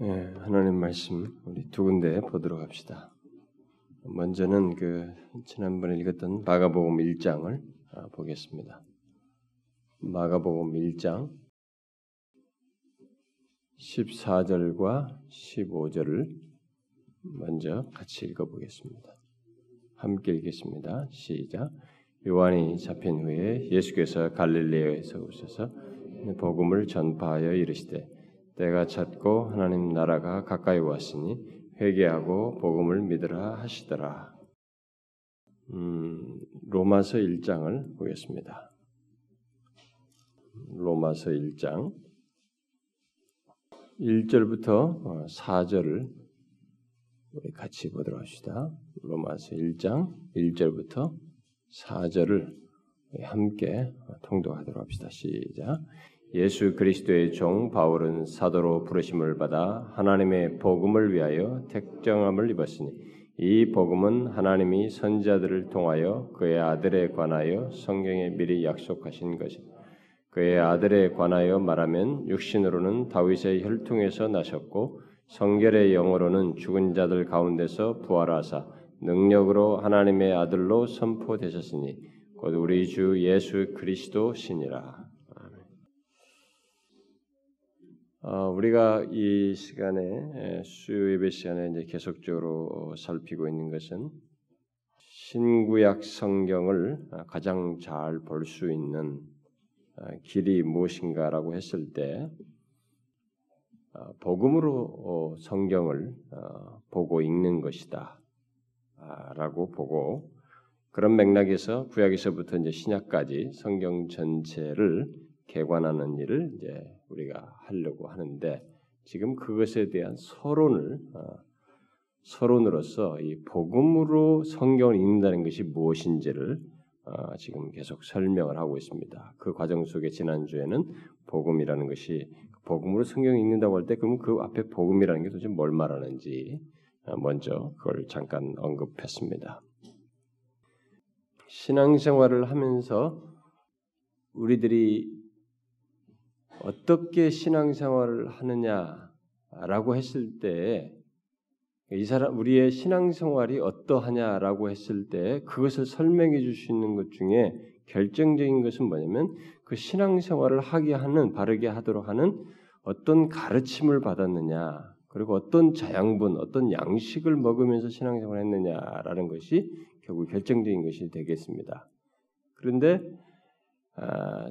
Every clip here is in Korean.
예, 하나님 말씀 우리 두 군데 보도록 합시다. 먼저는 그 지난번에 읽었던 마가복음 1장을 아, 보겠습니다. 마가복음 1장 14절과 15절을 먼저 같이 읽어보겠습니다. 함께 읽겠습니다. 시작. 요한이 잡힌 후에 예수께서 갈릴레에서 오셔서 복음을 전파하여 이르시되 때가 찼고 하나님 나라가 가까이 왔으니 회개하고 복음을 믿으라 하시더라. 음, 로마서 1장을 보겠습니다. 로마서 1장 1절부터 4절을 어, 우리 같이 보도록 합시다. 로마서 1장 1절부터 4절을 함께 통독하도록 합시다. 시작. 예수 그리스도의 종 바울은 사도로 부르심을 받아 하나님의 복음을 위하여 택정함을 입었으니 이 복음은 하나님이 선자들을 통하여 그의 아들에 관하여 성경에 미리 약속하신 것이 그의 아들에 관하여 말하면 육신으로는 다윗의 혈통에서 나셨고 성결의 영으로는 죽은 자들 가운데서 부활하사 능력으로 하나님의 아들로 선포되셨으니 곧 우리 주 예수 그리스도 신이라. 어, 우리가 이 시간에 수요 예배 시간에 이제 계속적으로 살피고 있는 것은 신구약 성경을 가장 잘 볼 수 있는 어, 길이 무엇인가라고 했을 때 어, 복음으로 성경을 보고 읽는 것이다. 라고 보고 그런 맥락에서 구약에서부터 이제 신약까지 성경 전체를 개관하는 일을 이제 우리가 하려고 하는데 지금 그것에 대한 서론을 어, 서론으로서 이 복음으로 성경을 읽는다는 것이 무엇인지를 어, 지금 계속 설명을 하고 있습니다. 그 과정 속에 지난 주에는 복음이라는 것이 복음으로 성경 읽는다고 할 때 그럼 그 앞에 복음이라는 게 도대체 뭘 말하는지 어, 먼저 그걸 잠깐 언급했습니다. 신앙생활을 하면서 우리들이 어떻게 신앙생활을 하느냐라고 했을 때 이 사람 우리의 신앙생활이 어떠하냐라고 했을 때 그것을 설명해 줄 수 있는 것 중에 결정적인 것은 뭐냐면 그 신앙생활을 하게 하는 바르게 하도록 하는 어떤 가르침을 받았느냐 그리고 어떤 자양분 어떤 양식을 먹으면서 신앙생활을 했느냐라는 것이 결국 결정적인 것이 되겠습니다. 그런데 아,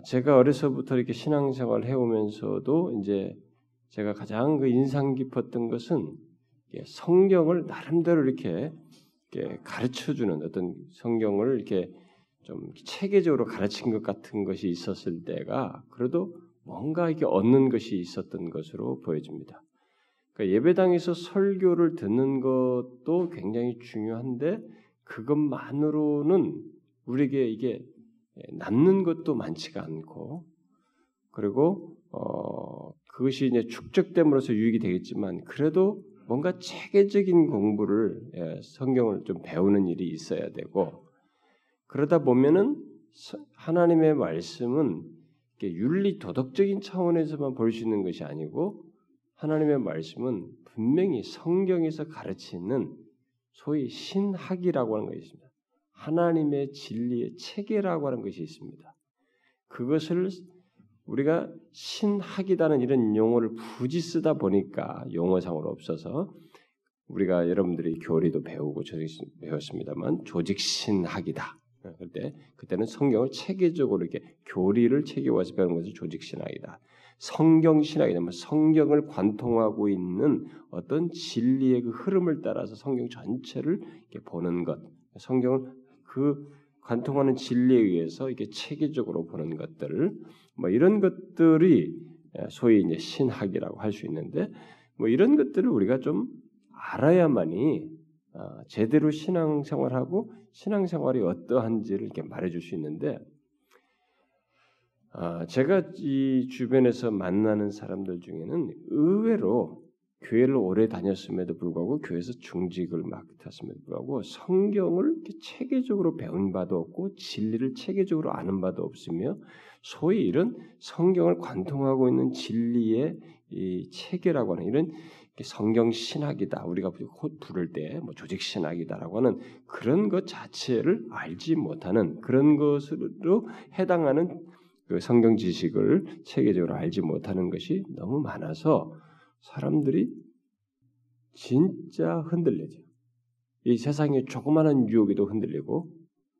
제가 어려서부터 이렇게 신앙생활 해오면서도 이제 제가 가장 그 인상 깊었던 것은 성경을 나름대로 이렇게, 가르쳐주는 어떤 성경을 이렇게 좀 체계적으로 가르친 것 같은 것이 있었을 때가 그래도 뭔가 이게 얻는 것이 있었던 것으로 보여집니다. 그러니까 예배당에서 설교를 듣는 것도 굉장히 중요한데 그것만으로는 우리에게 이게 예, 남는 것도 많지가 않고 그리고 어, 그것이 이제 축적됨으로써 유익이 되겠지만 그래도 뭔가 체계적인 공부를 예, 성경을 좀 배우는 일이 있어야 되고 그러다 보면은 하나님의 말씀은 윤리 도덕적인 차원에서만 볼 수 있는 것이 아니고 하나님의 말씀은 분명히 성경에서 가르치는 소위 신학이라고 하는 것이 있습니다. 하나님의 진리의 체계라고 하는 것이 있습니다. 그것을 우리가 신학이라는 이런 용어를 굳이 쓰다 보니까 용어상으로 없어서 우리가 여러분들이 교리도 배우고 배웠습니다만 조직 신학이다. 그때 그때는 성경을 체계적으로 이렇게 교리를 체계화해서 배우는 것이 조직 신학이다. 성경 신학이냐면 성경을 관통하고 있는 어떤 진리의 그 흐름을 따라서 성경 전체를 보는 것. 성경을 그 관통하는 진리에 의해서 이게 체계적으로 보는 것들, 뭐 이런 것들이 소위 이제 신학이라고 할 수 있는데, 뭐 이런 것들을 우리가 좀 알아야만이 어, 제대로 신앙생활하고 신앙생활이 어떠한지를 이렇게 말해줄 수 있는데, 어, 제가 이 주변에서 만나는 사람들 중에는 의외로 교회를 오래 다녔음에도 불구하고 교회에서 중직을 맡았음에도 불구하고 성경을 체계적으로 배운 바도 없고 진리를 체계적으로 아는 바도 없으며 소위 이런 성경을 관통하고 있는 진리의 이 체계라고 하는 이런 성경 신학이다. 우리가 부를 때 뭐 조직 신학이다라고 하는 그런 것 자체를 알지 못하는 그런 것으로 해당하는 그 성경 지식을 체계적으로 알지 못하는 것이 너무 많아서 사람들이 진짜 흔들리죠. 이 세상의 조그마한 유혹에도 흔들리고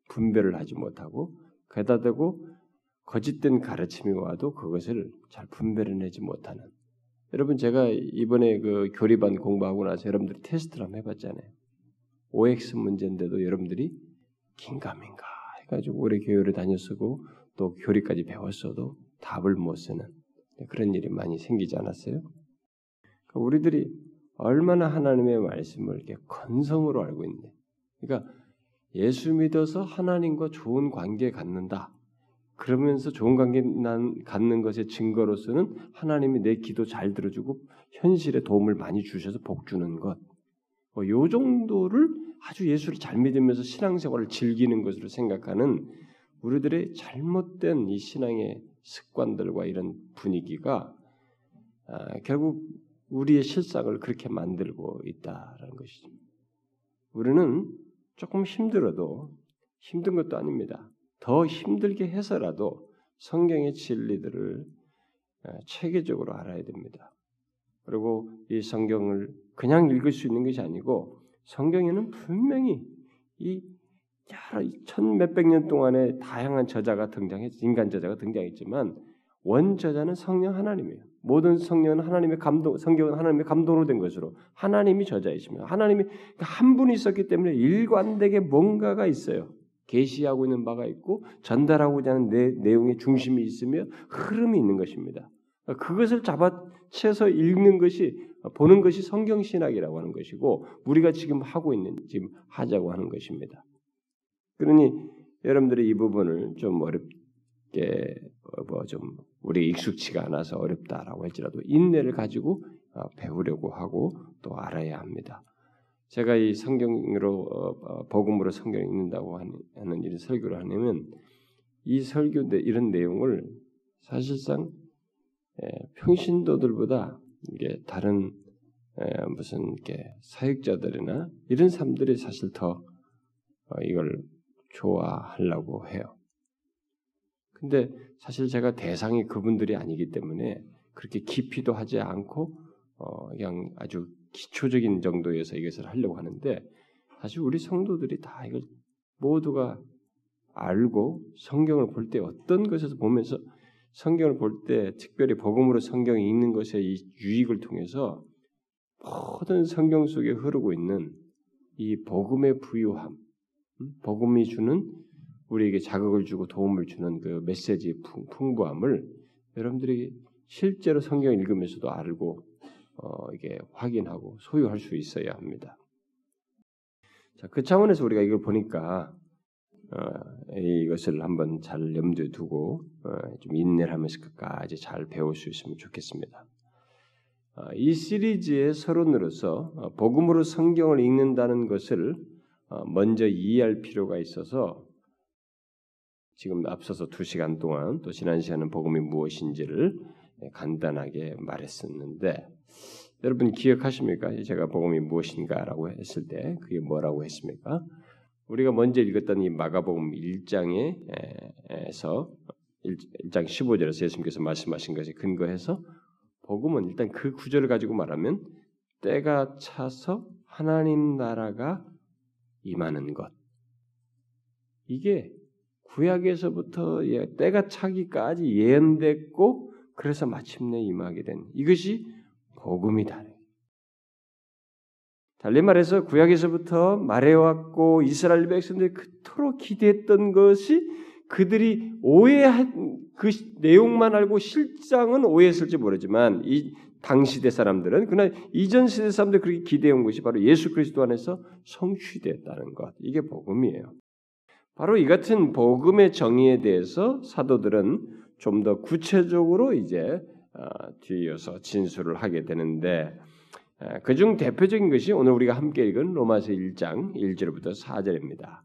분별을 하지 못하고 게다 대고 거짓된 가르침이 와도 그것을 잘 분별해내지 못하는 여러분 제가 이번에 그 교리반 공부하고 나서 여러분들이 테스트를 한번 해봤잖아요. OX 문제인데도 여러분들이 긴가민가 해가지고 오래 교회를 다녔었고 또 교리까지 배웠어도 답을 못 쓰는 그런 일이 많이 생기지 않았어요? 우리들이 얼마나 하나님의 말씀을 이렇게 건성으로 알고 있는데, 그러니까 예수 믿어서 하나님과 좋은 관계 갖는다. 그러면서 좋은 관계 갖는 것의 증거로서는 하나님이 내 기도 잘 들어주고 현실에 도움을 많이 주셔서 복 주는 것. 뭐 요 정도를 아주 예수를 잘 믿으면서 신앙생활을 즐기는 것으로 생각하는 우리들의 잘못된 이 신앙의 습관들과 이런 분위기가 아, 결국 우리의 실상을 그렇게 만들고 있다라는 것이죠. 우리는 조금 힘들어도 힘든 것도 아닙니다. 더 힘들게 해서라도 성경의 진리들을 아, 체계적으로 알아야 됩니다. 그리고 이 성경을 그냥 읽을 수 있는 것이 아니고 성경에는 분명히 이 여러 천 몇백 년 동안에 다양한 저자가 등장했 인간 저자가 등장했지만 원 저자는 성령 하나님이에요. 모든 성령은 하나님의 감동, 성경은 하나님의 감동으로 된 것으로 하나님이 저자이시며 하나님이 한 분이 있었기 때문에 일관되게 뭔가가 있어요. 계시하고 있는 바가 있고 전달하고자 하는 내, 내용의 중심이 있으며 흐름이 있는 것입니다. 그것을 잡아채서 읽는 것이 보는 것이 성경 신학이라고 하는 것이고 우리가 지금 하고 있는 지금 하자고 하는 것입니다. 그러니 여러분들이 이 부분을 좀 어렵 게 어, 뭐좀 우리 익숙치가 않아서 어렵다라고 할지라도 인내를 가지고 어, 배우려고 하고 또 알아야 합니다. 제가 이 성경으로 어, 복음으로 성경 읽는다고 하는 이런 설교를 하려면 이 설교 이런 내용을 사실상 평신도들보다 이게 다른 무슨 이렇게 사역자들이나 이런 사람들이 사실 더 이걸 좋아하려고 해요. 근데 사실 제가 대상이 그분들이 아니기 때문에 그렇게 깊이도 하지 않고 어 그냥 아주 기초적인 정도에서 이것을 하려고 하는데 사실 우리 성도들이 다 이걸 모두가 알고 성경을 볼 때 어떤 것에서 보면서 성경을 볼 때 특별히 복음으로 성경이 읽는 것의 이 유익을 통해서 모든 성경 속에 흐르고 있는 이 복음의 부유함, 음? 복음이 주는 우리에게 자극을 주고 도움을 주는 그 메시지의 풍부함을 여러분들이 실제로 성경 읽으면서도 알고 어, 이게 확인하고 소유할 수 있어야 합니다. 자, 그 차원에서 우리가 이걸 보니까 어, 이것을 한번 잘 염두에 두고 어, 좀 인내를 하면서 끝까지 잘 배울 수 있으면 좋겠습니다. 어, 이 시리즈의 서론으로서 어, 복음으로 성경을 읽는다는 것을 어, 먼저 이해할 필요가 있어서 지금 앞서서 두 시간 동안 또 지난 시간은 복음이 무엇인지를 간단하게 말했었는데 여러분 기억하십니까? 제가 복음이 무엇인가라고 했을 때 그게 뭐라고 했습니까? 우리가 먼저 읽었던 이 마가복음 1장에서 1장 15절에서 예수님께서 말씀하신 것에 근거해서 복음은 일단 그 구절을 가지고 말하면 때가 차서 하나님 나라가 임하는 것. 이게 구약에서부터 때가 차기까지 예언됐고 그래서 마침내 임하게 된 이것이 복음이다. 달리 말해서 구약에서부터 말해왔고 이스라엘 백성들이 그토록 기대했던 것이 그들이 오해한 그 내용만 알고 실상은 오해했을지 모르지만 이 당시대 사람들은 그러나 이전 시대 사람들 그렇게 기대한 것이 바로 예수 그리스도 안에서 성취됐다는 것. 이게 복음이에요. 바로 이 같은 복음의 정의에 대해서 사도들은 좀 더 구체적으로 이제 어, 뒤이어서 진술을 하게 되는데 그중 대표적인 것이 오늘 우리가 함께 읽은 로마서 1장 1절부터 4절입니다.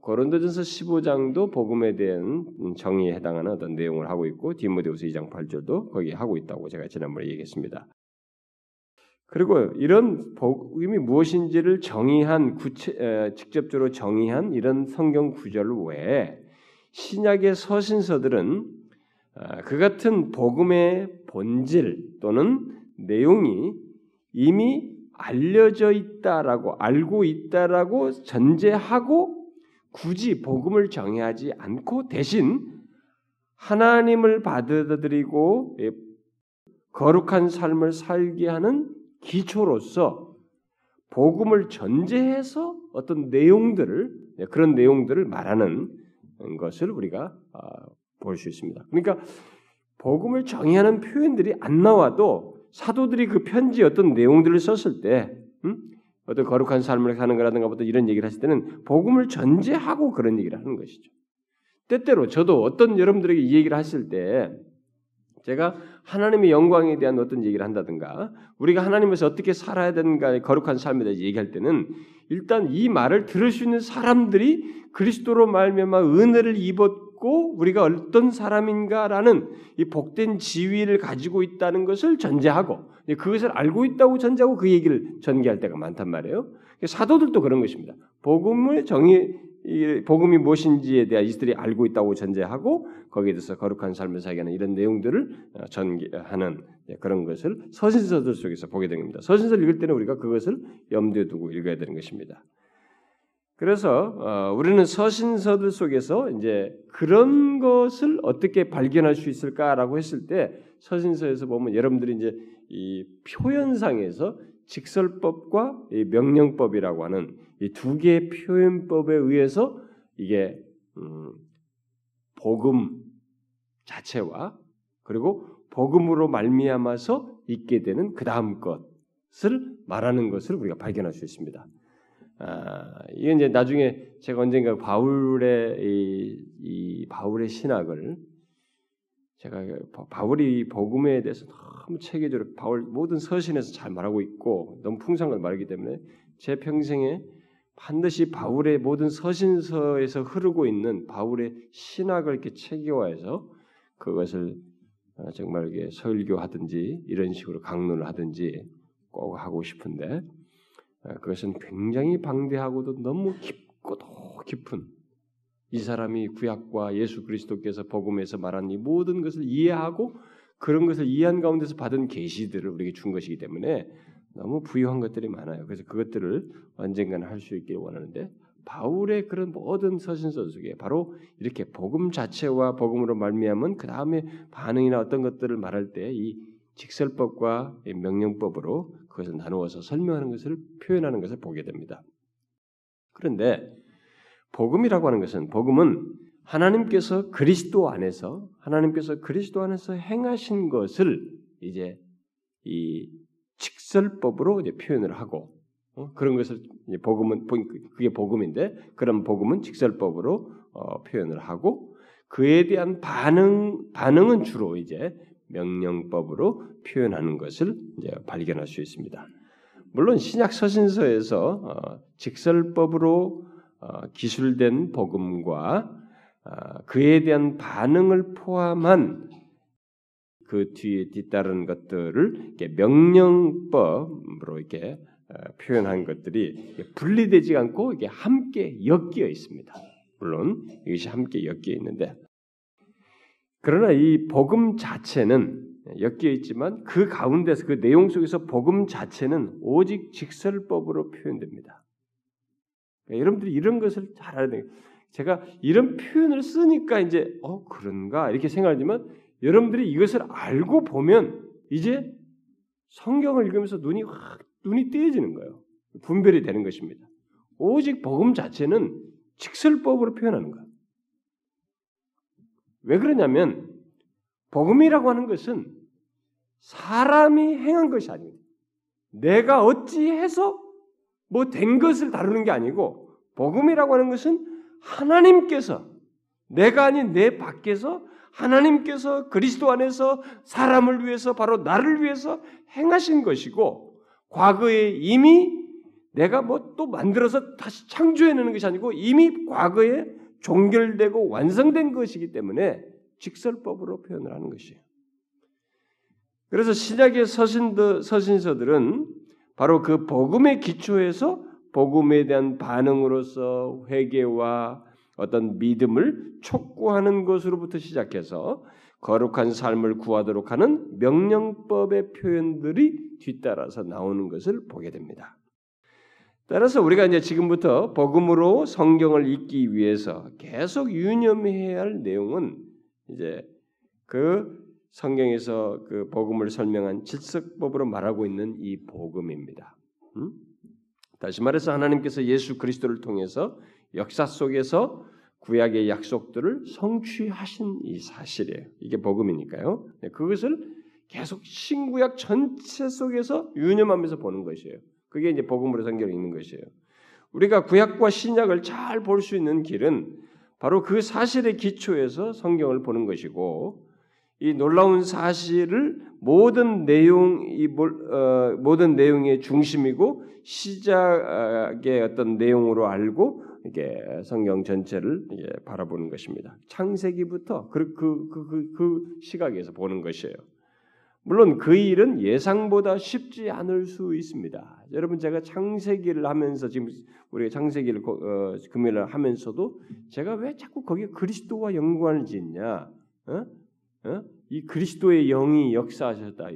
고린도전서 15장도 복음에 대한 정의에 해당하는 어떤 내용을 하고 있고 디모데후서 2장 8절도 거기 하고 있다고 제가 지난번에 얘기했습니다. 그리고 이런 복음이 무엇인지를 정의한 구체 에, 직접적으로 정의한 이런 성경 구절 외에 신약의 서신서들은 아, 그 같은 복음의 본질 또는 내용이 이미 알려져 있다라고 알고 있다라고 전제하고 굳이 복음을 정의하지 않고 대신 하나님을 받아들이고 예, 거룩한 삶을 살게 하는 기초로서 복음을 전제해서 어떤 내용들을 예, 그런 내용들을 말하는 것을 우리가 아, 볼수 있습니다. 그러니까 복음을 정의하는 표현들이 안 나와도 사도들이 그 편지 어떤 내용들을 썼을 때 음? 어떤 거룩한 삶을 사는 거라든가 어떤 이런 얘기를 했을 때는 복음을 전제하고 그런 얘기를 하는 것이죠. 때때로 저도 어떤 여러분들에게 이 얘기를 했을 때 제가 하나님의 영광에 대한 어떤 얘기를 한다든가 우리가 하나님에서 어떻게 살아야 되는가 거룩한 삶에 대해서 얘기할 때는 일단 이 말을 들을 수 있는 사람들이 그리스도로 말미암아 은혜를 입었고 우리가 어떤 사람인가라는 이 복된 지위를 가지고 있다는 것을 전제하고 그것을 알고 있다고 전제하고 그 얘기를 전개할 때가 많단 말이에요. 사도들도 그런 것입니다. 복음을 정의 복음이 무엇인지에 대해 이들이 알고 있다고 전제하고 거기에 대해서 거룩한 삶을 살게 하는 이런 내용들을 어, 전개하는 그런 것을 서신서들 속에서 보게 됩니다. 서신서를 읽을 때는 우리가 그것을 염두에 두고 읽어야 되는 것입니다. 그래서 어, 우리는 서신서들 속에서 이제 그런 것을 어떻게 발견할 수 있을까라고 했을 때 서신서에서 보면 여러분들이 이제 이 표현상에서 직설법과 이 명령법이라고 하는 이 두 개의 표현법에 의해서 이게 음, 복음 자체와 그리고 복음으로 말미암아서 있게 되는 그 다음 것을 말하는 것을 우리가 발견할 수 있습니다. 아, 이게 이제 나중에 제가 언젠가 바울의 이, 이 바울의 신학을 제가 바울이 복음에 대해서 너무 체계적으로 바울 모든 서신에서 잘 말하고 있고 너무 풍성한 걸 말하기 때문에 제 평생에 반드시 바울의 모든 서신서에서 흐르고 있는 바울의 신학을 이렇게 체계화해서 그것을 어, 정말 이게 설교하든지 이런 식으로 강론을 하든지 꼭 하고 싶은데 어, 그것은 굉장히 방대하고도 너무 깊고도 깊은 이 사람이 구약과 예수 그리스도께서 복음에서 말한 이 모든 것을 이해하고 그런 것을 이해한 가운데서 받은 계시들을 우리에게 준 것이기 때문에 너무 부유한 것들이 많아요. 그래서 그것들을 언젠가는 할 수 있기를 원하는데 바울의 그런 모든 서신서 속에 바로 이렇게 복음 자체와 복음으로 말미암은 그 다음에 반응이나 어떤 것들을 말할 때 이 직설법과 명령법으로 그것을 나누어서 설명하는 것을 표현하는 것을 보게 됩니다. 그런데 복음이라고 하는 것은 복음은 하나님께서 그리스도 안에서 하나님께서 그리스도 안에서 행하신 것을 이제 이 직설법으로 이제 표현을 하고 어? 그런 것을 복음은 그게 복음인데 그런 복음은 직설법으로 어, 표현을 하고 그에 대한 반응 반응은 주로 이제 명령법으로 표현하는 것을 이제 발견할 수 있습니다. 물론 신약 서신서에서 어, 직설법으로 어, 기술된 복음과 어, 그에 대한 반응을 포함한 그 뒤에 뒤따른 것들을 명령법으로 이렇게 어, 표현한 것들이 분리되지 않고 이게 함께 엮여 있습니다. 물론 이것이 함께 엮여 있는데 그러나 이 복음 자체는 엮여 있지만 그 가운데서 그 내용 속에서 복음 자체는 오직 직설법으로 표현됩니다. 그러니까 여러분들이 이런 것을 잘 알아야 돼요. 제가 이런 표현을 쓰니까 이제 어 그런가 이렇게 생각하지만 여러분들이 이것을 알고 보면 이제 성경을 읽으면서 눈이 확 눈이 띄어지는 거예요. 분별이 되는 것입니다. 오직 복음 자체는 직설법으로 표현하는 거예요. 왜 그러냐면 복음이라고 하는 것은 사람이 행한 것이 아닙니다. 내가 어찌해서 뭐 된 것을 다루는 게 아니고 복음이라고 하는 것은 하나님께서 내가 아닌 내 밖에서 하나님께서 그리스도 안에서 사람을 위해서 바로 나를 위해서 행하신 것이고 과거에 이미 내가 뭐 또 만들어서 다시 창조해내는 것이 아니고 이미 과거에 종결되고 완성된 것이기 때문에 직설법으로 표현을 하는 것이에요. 그래서 신약의 서신도, 서신서들은 바로 그 복음의 기초에서 복음에 대한 반응으로서 회개와 어떤 믿음을 촉구하는 것으로부터 시작해서 거룩한 삶을 구하도록 하는 명령법의 표현들이 뒤따라서 나오는 것을 보게 됩니다. 따라서 우리가 이제 지금부터 복음으로 성경을 읽기 위해서 계속 유념해야 할 내용은 이제 그 성경에서 그 복음을 설명한 질서법으로 말하고 있는 이 복음입니다. 음? 다시 말해서 하나님께서 예수 그리스도를 통해서 역사 속에서 구약의 약속들을 성취하신 이 사실이에요. 이게 복음이니까요. 네, 그것을 계속 신구약 전체 속에서 유념하면서 보는 것이에요. 그게 이제 복음으로 성경을 읽는 것이에요. 우리가 구약과 신약을 잘 볼 수 있는 길은 바로 그 사실의 기초에서 성경을 보는 것이고 이 놀라운 사실을 모든 내용 이 어, 모든 내용의 중심이고 시작의 어떤 내용으로 알고 이게 성경 전체를 바라보는 것입니다. 창세기부터 그, 그, 그, 그, 그 시각에서 보는 것이에요. 물론 그 일은 예상보다 쉽지 않을 수 있습니다. 여러분 제가 창세기를 하면서 지금 우리가 창세기를 어, 금요일 하면서도 제가 왜 자꾸 거기에 그리스도와 연관을 짓냐? 어? 어? 이 그리스도의 영이 역사하셨다.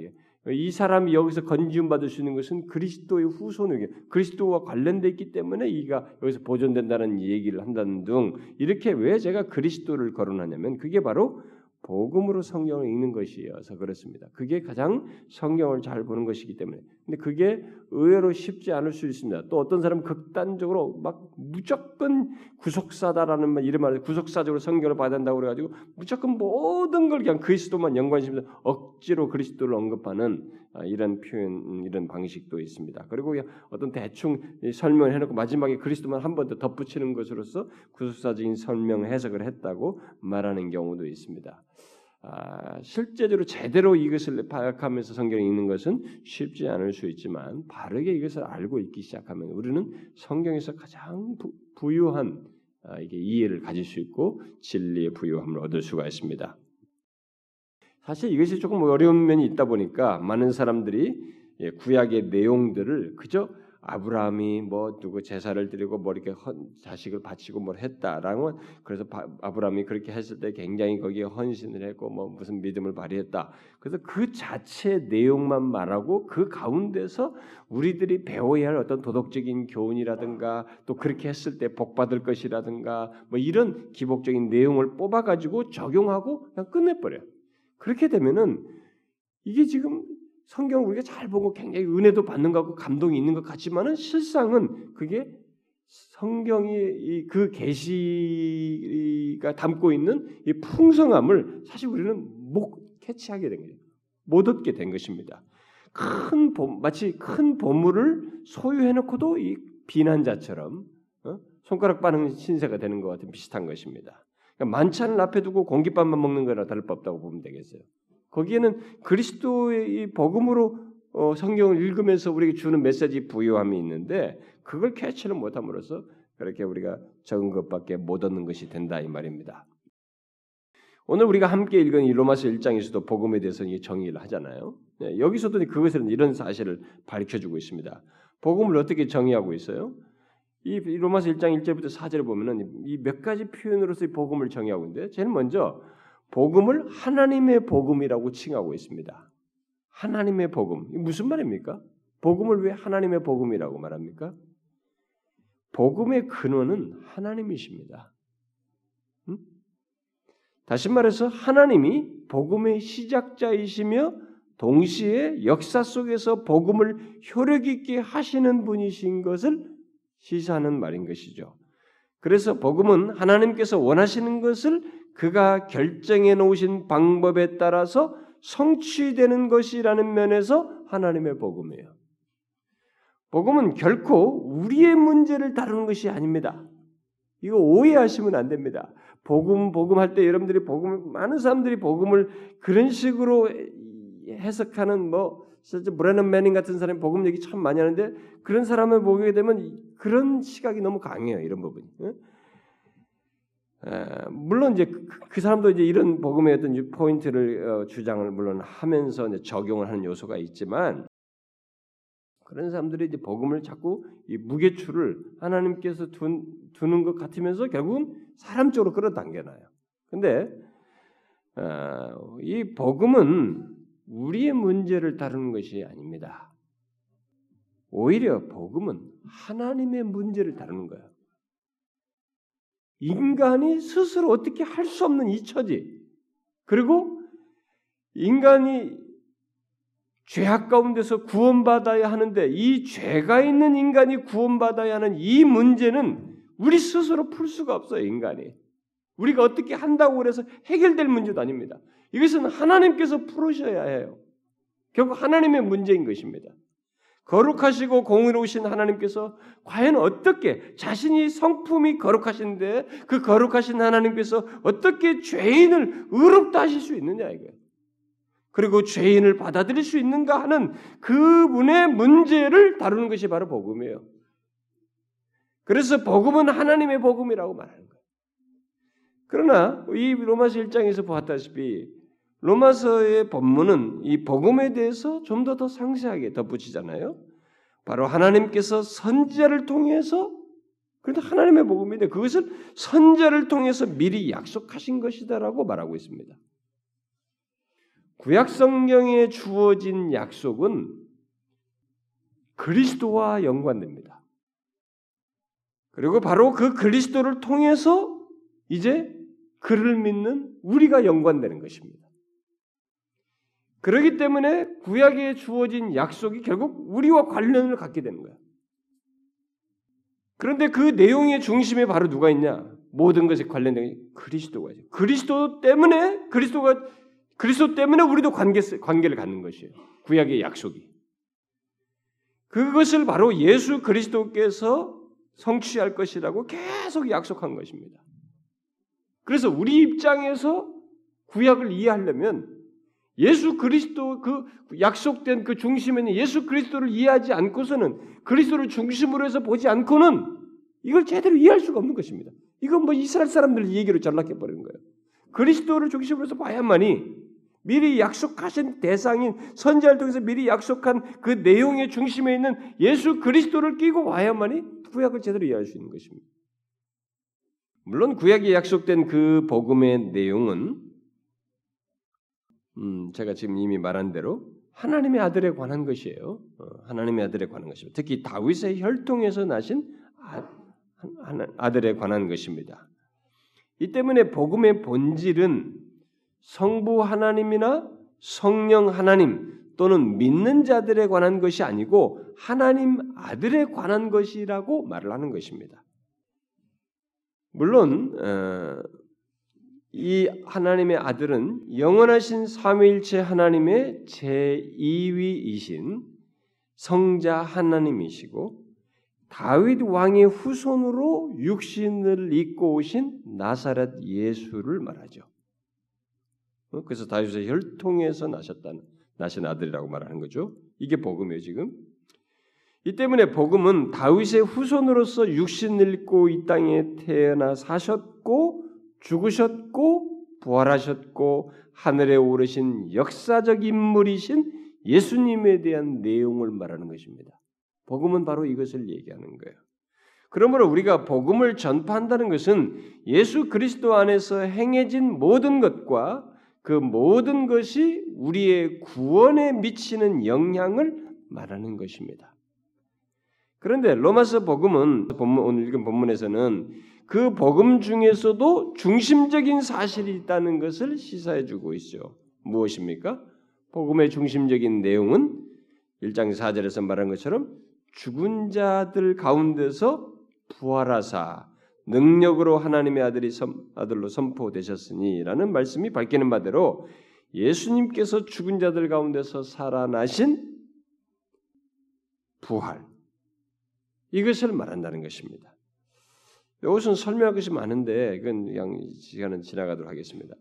이 사람이 여기서 건지움 받을 수 있는 것은 그리스도의 후손에게 그리스도와 관련돼 있기 때문에 이가 여기서 보존된다는 얘기를 한다는 등 이렇게 왜 제가 그리스도를 거론하냐면 그게 바로 복음으로 성경을 읽는 것이어서 그렇습니다. 그게 가장 성경을 잘 보는 것이기 때문에. 근데 그게 의외로 쉽지 않을 수 있습니다. 또 어떤 사람은 극단적으로 막 무조건 구속사다라는 말을 구속사적으로 성경을 된다고 그래가지고 무조건 모든 걸 그냥 그리스도만 연관시면서 억지로 그리스도를 언급하는 아, 이런 표현, 이런 방식도 있습니다. 그리고 어떤 대충 설명을 해놓고 마지막에 그리스도만 한 번 더 덧붙이는 것으로서 구속사적인 설명 해석을 했다고 말하는 경우도 있습니다. 아, 실제적으로 제대로 이것을 파악하면서 성경을 읽는 것은 쉽지 않을 수 있지만 바르게 이것을 알고 읽기 시작하면 우리는 성경에서 가장 부, 유한 아, 이게 이해를 가질 수 있고 진리의 부유함을 얻을 수가 있습니다. 사실 이것이 조금 어려운 면이 있다 보니까 많은 사람들이 예, 구약의 내용들을 그저 아브라함이 뭐 누구 제사를 드리고 뭐 이렇게 헌, 자식을 바치고 뭘 했다라고 그래서 바, 아브라함이 그렇게 했을 때 굉장히 거기에 헌신을 했고 뭐 무슨 믿음을 발휘했다. 그래서 그 자체 내용만 말하고 그 가운데서 우리들이 배워야 할 어떤 도덕적인 교훈이라든가 또 그렇게 했을 때 복 받을 것이라든가 뭐 이런 기복적인 내용을 뽑아 가지고 적용하고 그냥 끝내버려. 요 그렇게 되면은 이게 지금 성경을 우리가 잘 보고 굉장히 은혜도 받는 것 같고 감동이 있는 것 같지만은 실상은 그게 성경이 그 계시가 담고 있는 이 풍성함을 사실 우리는 못 캐치하게 된 거예요. 못 얻게 된 것입니다. 큰 마치 큰 보물을 소유해놓고도 이 비난자처럼 어? 손가락 빠는 신세가 되는 것 같은 비슷한 것입니다. 그러니까 만찬을 앞에 두고 공깃밥만 먹는 거나 다를 바 없다고 보면 되겠어요. 거기에는 그리스도의 이 복음으로 어, 성경을 읽으면서 우리에게 주는 메시지 부요함이 있는데 그걸 캐치를 못함으로써 그렇게 우리가 적은 것밖에 못 얻는 것이 된다 이 말입니다. 오늘 우리가 함께 읽은 이 로마서 1장에서도 복음에 대해서 정의를 하잖아요. 네, 여기서도 그것을 이런 사실을 밝혀주고 있습니다. 복음을 어떻게 정의하고 있어요? 이 로마서 1장 1절부터 4절을 보면은 이 몇 가지 표현으로서 복음을 정의하고 있는데 제일 먼저 복음을 하나님의 복음이라고 칭하고 있습니다. 하나님의 복음. 무슨 말입니까? 복음을 왜 하나님의 복음이라고 말합니까? 복음의 근원은 하나님이십니다. 음? 다시 말해서 하나님이 복음의 시작자이시며 동시에 역사 속에서 복음을 효력 있게 하시는 분이신 것을 시사하는 말인 것이죠. 그래서 복음은 하나님께서 원하시는 것을 그가 결정해 놓으신 방법에 따라서 성취되는 것이라는 면에서 하나님의 복음이에요. 복음은 결코 우리의 문제를 다루는 것이 아닙니다. 이거 오해하시면 안 됩니다. 복음 복음 할 때 여러분들이 복음 많은 사람들이 복음을 그런 식으로 해석하는 뭐 실제 브레넌 매닝 같은 사람이 복음 얘기 참 많이 하는데 그런 사람을 보게 되면 그런 시각이 너무 강해요. 이런 부분이. 에, 물론 이제 그, 그, 사람도 이제 이런 복음의 어떤 포인트를 어, 주장을 물론 하면서 이제 적용을 하는 요소가 있지만 그런 사람들이 이제 복음을 자꾸 이 무게추를 하나님께서 둔, 두는 것 같으면서 결국은 사람 쪽으로 끌어당겨놔요. 근데 어, 이 복음은 우리의 문제를 다루는 것이 아닙니다. 오히려 복음은 하나님의 문제를 다루는 거예요. 인간이 스스로 어떻게 할 수 없는 이 처지, 그리고 인간이 죄악 가운데서 구원받아야 하는데 이 죄가 있는 인간이 구원받아야 하는 이 문제는 우리 스스로 풀 수가 없어요, 인간이. 우리가 어떻게 한다고 그래서 해결될 문제도 아닙니다. 이것은 하나님께서 풀으셔야 해요. 결국 하나님의 문제인 것입니다. 거룩하시고 공의로우신 하나님께서 과연 어떻게 자신이 성품이 거룩하신데 그 거룩하신 하나님께서 어떻게 죄인을 의롭다 하실 수 있느냐 이거예요. 그리고 죄인을 받아들일 수 있는가 하는 그분의 문제를 다루는 것이 바로 복음이에요. 그래서 복음은 하나님의 복음이라고 말하는 거예요. 그러나 이 로마서 1장에서 보았다시피 로마서의 본문은 이 복음에 대해서 좀 더 더 상세하게 덧붙이잖아요. 바로 하나님께서 선지자를 통해서 그런데 하나님의 복음인데 그것을 선자를 통해서 미리 약속하신 것이다라고 말하고 있습니다. 구약 성경에 주어진 약속은 그리스도와 연관됩니다. 그리고 바로 그 그리스도를 통해서 이제 그를 믿는 우리가 연관되는 것입니다. 그렇기 때문에 구약에 주어진 약속이 결국 우리와 관련을 갖게 되는 거야. 그런데 그 내용의 중심에 바로 누가 있냐? 모든 것에 관련된 그리스도가 있어요. 그리스도 때문에 그리스도가 그리스도 때문에 우리도 관계 관계를 갖는 것이에요. 구약의 약속이. 그것을 바로 예수 그리스도께서 성취할 것이라고 계속 약속한 것입니다. 그래서 우리 입장에서 구약을 이해하려면 예수 그리스도 그 약속된 그 중심에는 예수 그리스도를 이해하지 않고서는 그리스도를 중심으로 해서 보지 않고는 이걸 제대로 이해할 수가 없는 것입니다. 이건 뭐 이스라엘 사람들 얘기로 전락해 버리는 거예요. 그리스도를 중심으로 해서 봐야만이 미리 약속하신 대상인 선지자를 통해서 미리 약속한 그 내용의 중심에 있는 예수 그리스도를 끼고 와야만이 구약을 제대로 이해할 수 있는 것입니다. 물론 구약에 약속된 그 복음의 내용은 음, 제가 지금 이미 말한 대로 하나님의 아들에 관한 것이에요. 어, 하나님의 아들에 관한 것입니다. 특히 다윗의 혈통에서 나신 아, 아들에 관한 것입니다. 이 때문에 복음의 본질은 성부 하나님이나 성령 하나님 또는 믿는 자들에 관한 것이 아니고 하나님 아들에 관한 것이라고 말을 하는 것입니다. 물론 어, 이 하나님의 아들은 영원하신 삼위일체 하나님의 제2위이신 성자 하나님이시고 다윗 왕의 후손으로 육신을 입고 오신 나사렛 예수를 말하죠. 어? 그래서 다윗의 혈통에서 나셨다는 나신 아들이라고 말하는 거죠. 이게 복음이에요 지금. 이 때문에 복음은 다윗의 후손으로서 육신을 입고 이 땅에 태어나 사셨고 죽으셨고 부활하셨고 하늘에 오르신 역사적 인물이신 예수님에 대한 내용을 말하는 것입니다. 복음은 바로 이것을 얘기하는 거예요. 그러므로 우리가 복음을 전파한다는 것은 예수 그리스도 안에서 행해진 모든 것과 그 모든 것이 우리의 구원에 미치는 영향을 말하는 것입니다. 그런데 로마서 복음은 오늘 읽은 본문에서는 그 복음 중에서도 중심적인 사실이 있다는 것을 시사해 주고 있죠. 무엇입니까? 복음의 중심적인 내용은 1장 4절에서 말한 것처럼 죽은 자들 가운데서 부활하사 능력으로 하나님의 아들이 선, 아들로 선포되셨으니라는 말씀이 밝히는 바대로 예수님께서 죽은 자들 가운데서 살아나신 부활 이것을 말한다는 것입니다. 이것은 설명할 것이 많은데 그건 그냥 시간은 지나가도록 하겠습니다.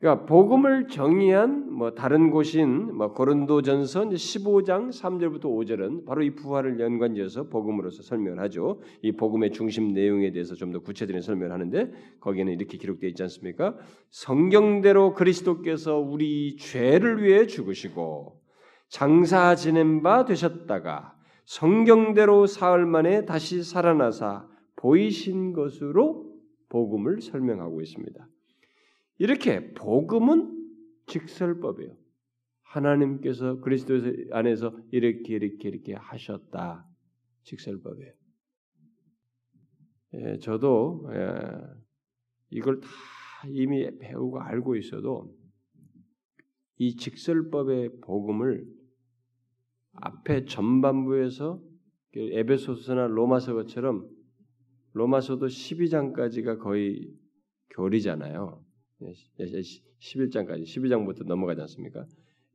그러니까 복음을 정의한 뭐 다른 곳인 뭐 고린도전서 15장 3절부터 5절은 바로 이 부활을 연관지어서 복음으로서 설명을 하죠. 이 복음의 중심 내용에 대해서 좀 더 구체적인 설명을 하는데 거기에는 이렇게 기록되어 있지 않습니까? 성경대로 그리스도께서 우리 죄를 위해 죽으시고 장사 지낸 바 되셨다가 성경대로 사흘 만에 다시 살아나사 보이신 것으로 복음을 설명하고 있습니다. 이렇게 복음은 직설법이에요. 하나님께서 그리스도 안에서 이렇게 이렇게 이렇게 하셨다. 직설법이에요. 예, 저도 예, 이걸 다 이미 배우고 알고 있어도 이 직설법의 복음을 앞에 전반부에서 그 에베소서나 로마서처럼 로마서도 12장까지가 거의 교리잖아요. 11장까지 예, 12장부터 넘어가지 않습니까?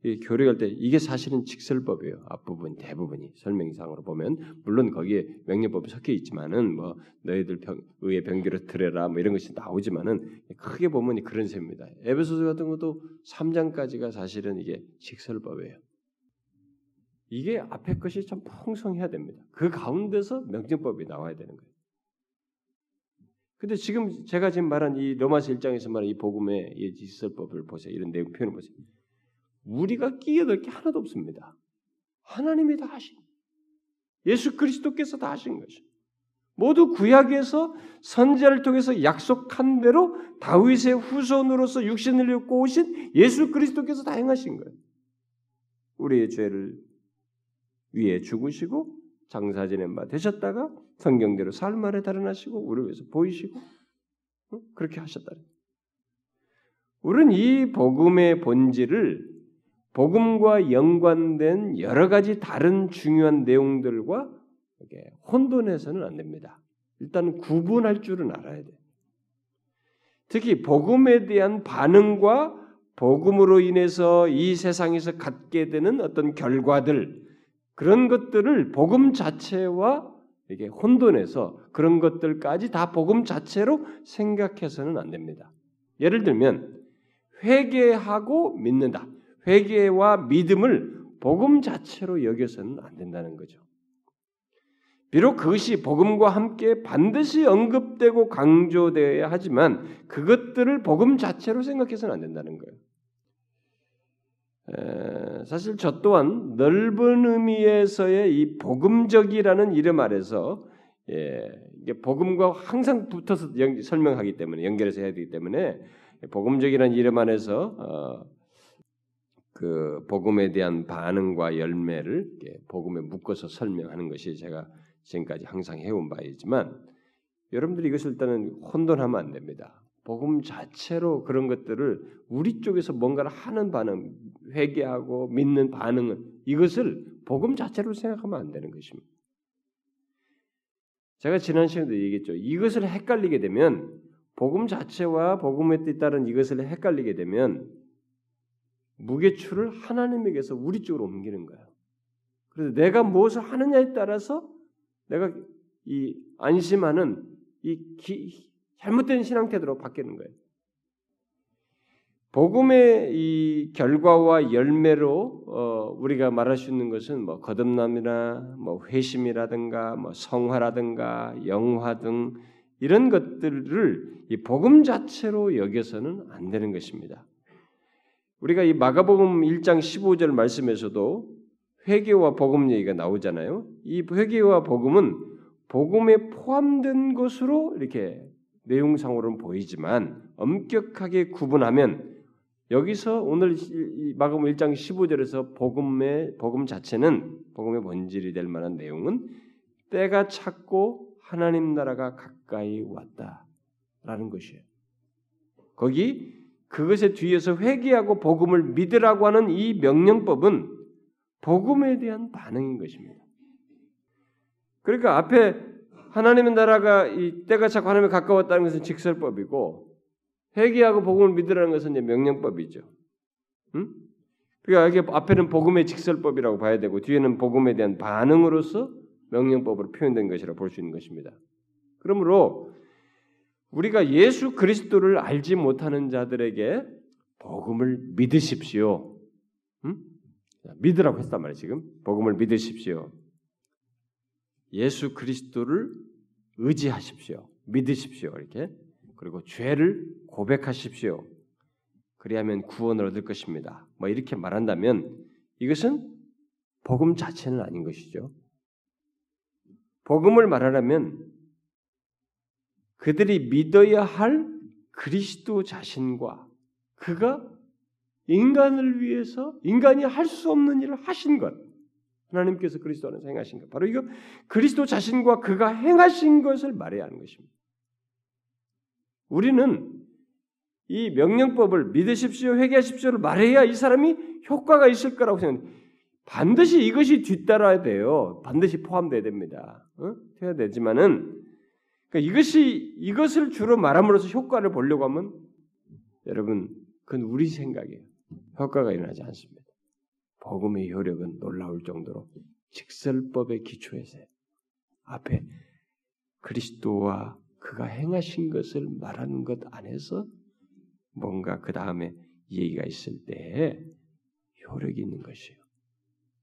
이 교리할 때 이게 사실은 직설법이에요. 앞부분 대부분이 설명상으로 보면 물론 거기에 명령법이 섞여 있지만은 뭐 너희들 병, 의의 병기를 들여라 뭐 이런 것이 나오지만은 크게 보면 그런 셈입니다. 에베소서 같은 것도 3장까지가 사실은 이게 직설법이에요. 이게 앞에 것이 좀 풍성해야 됩니다. 그 가운데서 명령법이 나와야 되는 거예요. 근데 지금 제가 지금 말한 이 로마서 1장에서 말한 이 복음의 이 지설법을 보세요. 이런 내용 표현을 보세요. 우리가 끼어들 게 하나도 없습니다. 하나님이 다 하신 예수 그리스도께서 다 하신 것이 모두 구약에서 선지자를 통해서 약속한 대로 다윗의 후손으로서 육신을 입고 오신 예수 그리스도께서 다 행하신 거예요. 우리의 죄를 위해 죽으시고 장사 지낸 바 되셨다가 성경대로 삶 아래 달아나시고 우리 위해서 보이시고 그렇게 하셨다. 우리는 이 복음의 본질을 복음과 연관된 여러 가지 다른 중요한 내용들과 혼돈해서는 안 됩니다. 일단 구분할 줄은 알아야 돼. 특히 복음에 대한 반응과 복음으로 인해서 이 세상에서 갖게 되는 어떤 결과들 그런 것들을 복음 자체와 이게 혼돈해서 그런 것들까지 다 복음 자체로 생각해서는 안 됩니다. 예를 들면 회개하고 믿는다. 회개와 믿음을 복음 자체로 여겨서는 안 된다는 거죠. 비록 그것이 복음과 함께 반드시 언급되고 강조되어야 하지만 그것들을 복음 자체로 생각해서는 안 된다는 거예요. 사실 저 또한 넓은 의미에서의 이 복음적이라는 이름 아래서 예, 복음과 항상 붙어서 연, 설명하기 때문에 연결해서 해야 되기 때문에 복음적이라는 이름 안에서 어, 그 복음에 대한 반응과 열매를 복음에 묶어서 설명하는 것이 제가 지금까지 항상 해온 바이지만 여러분들이 이것을 일단은 혼돈하면 안 됩니다. 복음 자체로 그런 것들을 우리 쪽에서 뭔가를 하는 반응, 회개하고 믿는 반응은 이것을 복음 자체로 생각하면 안 되는 것입니다. 제가 지난 시간에도 얘기했죠. 이것을 헷갈리게 되면 복음 자체와 복음에 따른 이것을 헷갈리게 되면 무게추를 하나님에게서 우리 쪽으로 옮기는 거예요. 그래서 내가 무엇을 하느냐에 따라서 내가 이 안심하는 이 기, 잘못된 신앙 태도로 바뀌는 거예요. 복음의 이 결과와 열매로 어, 우리가 말할 수 있는 것은 뭐 거듭남이나 뭐 회심이라든가 뭐 성화라든가 영화 등 이런 것들을 이 복음 자체로 여겨서는 안 되는 것입니다. 우리가 이 마가복음 1장 15절 말씀에서도 회개와 복음 얘기가 나오잖아요. 이 회개와 복음은 복음에 포함된 것으로 이렇게 내용상으로는 보이지만 엄격하게 구분하면 여기서 오늘 마가음 1장 15절에서 복음의 복음 자체는 복음의 본질이 될 만한 내용은 때가 찼고 하나님 나라가 가까이 왔다라는 것이에요. 거기 그것의 뒤에서 회개하고 복음을 믿으라고 하는 이 명령법은 복음에 대한 반응인 것입니다. 그러니까 앞에 하나님의 나라가 이 때가 차고 하나님에 가까웠다는 것은 직설법이고 회개하고 복음을 믿으라는 것은 이제 명령법이죠. 응? 그러니까 여기 앞에는 복음의 직설법이라고 봐야 되고 뒤에는 복음에 대한 반응으로서 명령법으로 표현된 것이라 볼 수 있는 것입니다. 그러므로 우리가 예수 그리스도를 알지 못하는 자들에게 복음을 믿으십시오. 음? 믿으라고 했단 말이에요. 지금 복음을 믿으십시오. 예수 그리스도를 의지하십시오. 믿으십시오. 이렇게 그리고 죄를 고백하십시오. 그리하면 구원을 얻을 것입니다. 뭐 이렇게 말한다면 이것은 복음 자체는 아닌 것이죠. 복음을 말하려면 그들이 믿어야 할 그리스도 자신과 그가 인간을 위해서 인간이 할 수 없는 일을 하신 것 하나님께서 그리스도 안에서 행하신 것 바로 이거 그리스도 자신과 그가 행하신 것을 말해야 하는 것입니다. 우리는 이 명령법을 믿으십시오, 회개하십시오를 말해야 이 사람이 효과가 있을 거라고 생각합니다. 반드시 이것이 뒤따라야 돼요. 반드시 포함돼야 됩니다. 어? 해야 되지만은 그러니까 이것이 이것을 주로 말함으로써 효과를 보려고 하면 여러분 그건 우리 생각이에요. 효과가 일어나지 않습니다. 복음의 효력은 놀라울 정도로 직설법의 기초에서 앞에 그리스도와 그가 행하신 것을 말하는 것 안에서 뭔가 그 다음에 얘기가 있을 때 효력이 있는 것이에요.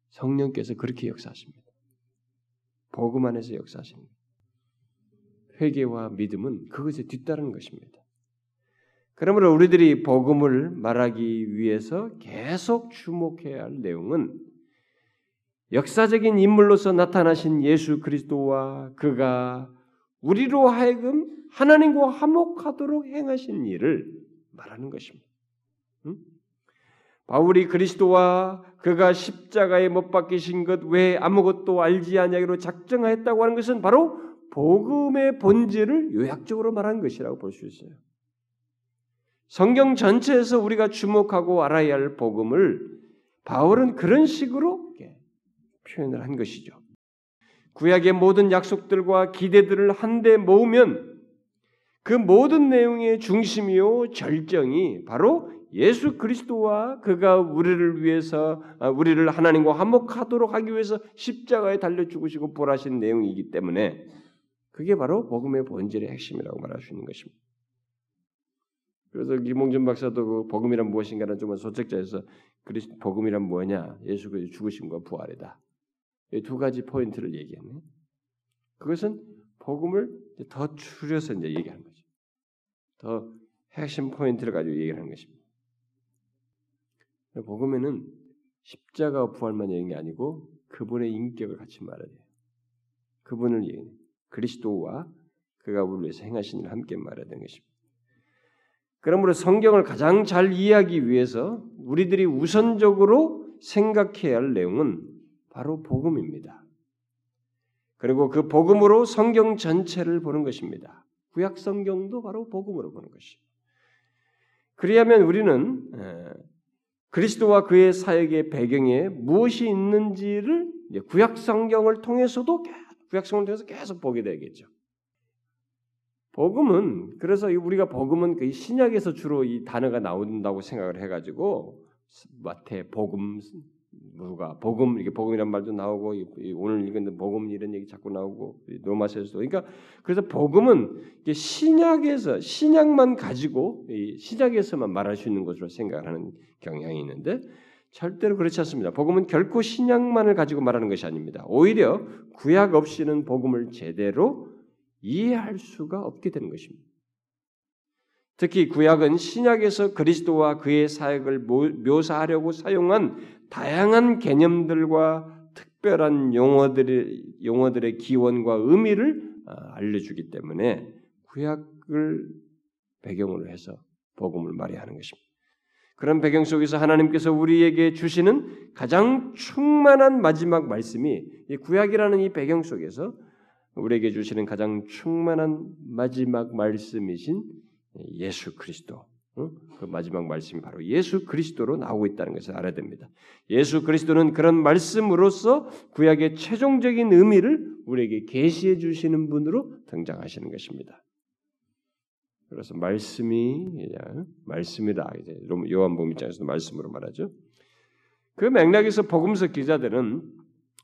성령께서 그렇게 역사하십니다. 복음 안에서 역사하십니다. 회개와 믿음은 그것에 뒤따르는 것입니다. 그러므로 우리들이 복음을 말하기 위해서 계속 주목해야 할 내용은 역사적인 인물로서 나타나신 예수 그리스도와 그가 우리로 하여금 하나님과 화목하도록 행하신 일을 말하는 것입니다. 응? 바울이 그리스도와 그가 십자가에 못 박히신 것 외에 아무것도 알지 아니하기로 작정하였다고 하는 것은 바로 복음의 본질을 요약적으로 말한 것이라고 볼 수 있어요. 성경 전체에서 우리가 주목하고 알아야 할 복음을 바울은 그런 식으로 표현을 한 것이죠. 구약의 모든 약속들과 기대들을 한데 모으면 그 모든 내용의 중심이요 절정이 바로 예수 그리스도와 그가 우리를 위해서 아, 우리를 하나님과 화목하도록 하기 위해서 십자가에 달려 죽으시고 보라신 내용이기 때문에 그게 바로 복음의 본질의 핵심이라고 말할 수 있는 것입니다. 그래서 김홍준 박사도 그 복음이란 무엇인가는 좀 소책자에서 그리스 복음이란 뭐냐? 예수 그리스도 죽으심과 부활이다. 이 두 가지 포인트를 얘기하네. 그것은 복음을 더 추려서 이제 얘기하는 거죠. 더 핵심 포인트를 가지고 얘기하는 것입니다. 복음에는 십자가 부활만 얘기한 게 아니고 그분의 인격을 같이 말해야 돼요. 그분을 얘기해. 그리스도와 그가 우리를 위해서 행하신 일을 함께 말해야 되는 것입니다. 그러므로 성경을 가장 잘 이해하기 위해서 우리들이 우선적으로 생각해야 할 내용은 바로 복음입니다. 그리고 그 복음으로 성경 전체를 보는 것입니다. 구약 성경도 바로 복음으로 보는 것입니다. 그리하면 우리는 그리스도와 그의 사역의 배경에 무엇이 있는지를 구약 성경을 통해서도 구약 성경을 통해서 계속 보게 되겠죠. 복음은 그래서 우리가 복음은 그 신약에서 주로 이 단어가 나온다고 생각을 해가지고 마태 복음 누가 복음 이렇게 복음이란 말도 나오고 오늘 읽은 복음 이런 얘기 자꾸 나오고 로마서에서도 그러니까 그래서 복음은 신약에서 신약만 가지고 신약에서만 말할 수 있는 것으로 생각하는 경향이 있는데 절대로 그렇지 않습니다. 복음은 결코 신약만을 가지고 말하는 것이 아닙니다. 오히려 구약 없이는 복음을 제대로 이해할 수가 없게 되는 것입니다. 특히 구약은 신약에서 그리스도와 그의 사역을 묘사하려고 사용한 다양한 개념들과 특별한 용어들의 용어들의 기원과 의미를 아, 알려주기 때문에 구약을 배경으로 해서 복음을 말해야 하는 것입니다. 그런 배경 속에서 하나님께서 우리에게 주시는 가장 충만한 마지막 말씀이 이 구약이라는 이 배경 속에서 우리에게 주시는 가장 충만한 마지막 말씀이신 예수 그리스도. 그 마지막 말씀이 바로 예수 그리스도로 나오고 있다는 것을 알아야 됩니다. 예수 그리스도는 그런 말씀으로서 구약의 최종적인 의미를 우리에게 계시해 주시는 분으로 등장하시는 것입니다. 그래서 말씀이 말씀이다. 요한복음 입장에서도 말씀으로 말하죠. 그 맥락에서 복음서 기자들은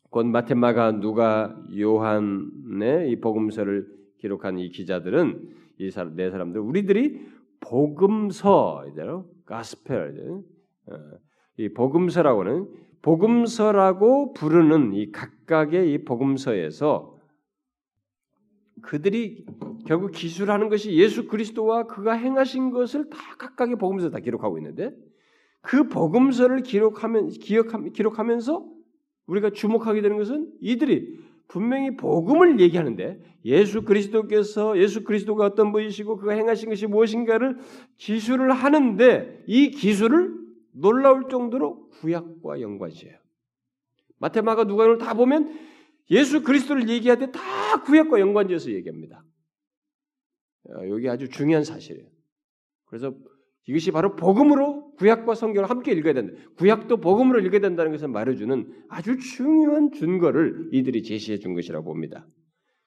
곧 마테마가 누가 요한의 이 복음서를 기록한 이 기자들은 이 사람 네 사람들 우리들이 복음서 이대로 가스펠 어, 이 복음서라고는 복음서라고 부르는 이 각각의 이 복음서에서 그들이 결국 기술하는 것이 예수 그리스도와 그가 행하신 것을 다 각각의 복음서 다 기록하고 있는데 그 복음서를 기록하면 기억하면 기록하면서 우리가 주목하게 되는 것은 이들이 분명히 복음을 얘기하는데 예수 그리스도께서 예수 그리스도가 어떤 분이시고 그가 행하신 것이 무엇인가를 기술을 하는데 이 기술을 놀라울 정도로 구약과 연관시해요. 마테마가 누가를 다 보면 예수 그리스도를 얘기할 때 다 구약과 연관지어서 얘기합니다. 어, 여기 아주 중요한 사실이에요. 그래서 이것이 바로 복음으로 구약과 성경을 함께 읽어야 된다. 구약도 복음으로 읽어야 된다는 것을 말해주는 아주 중요한 준거를 이들이 제시해 준 것이라고 봅니다.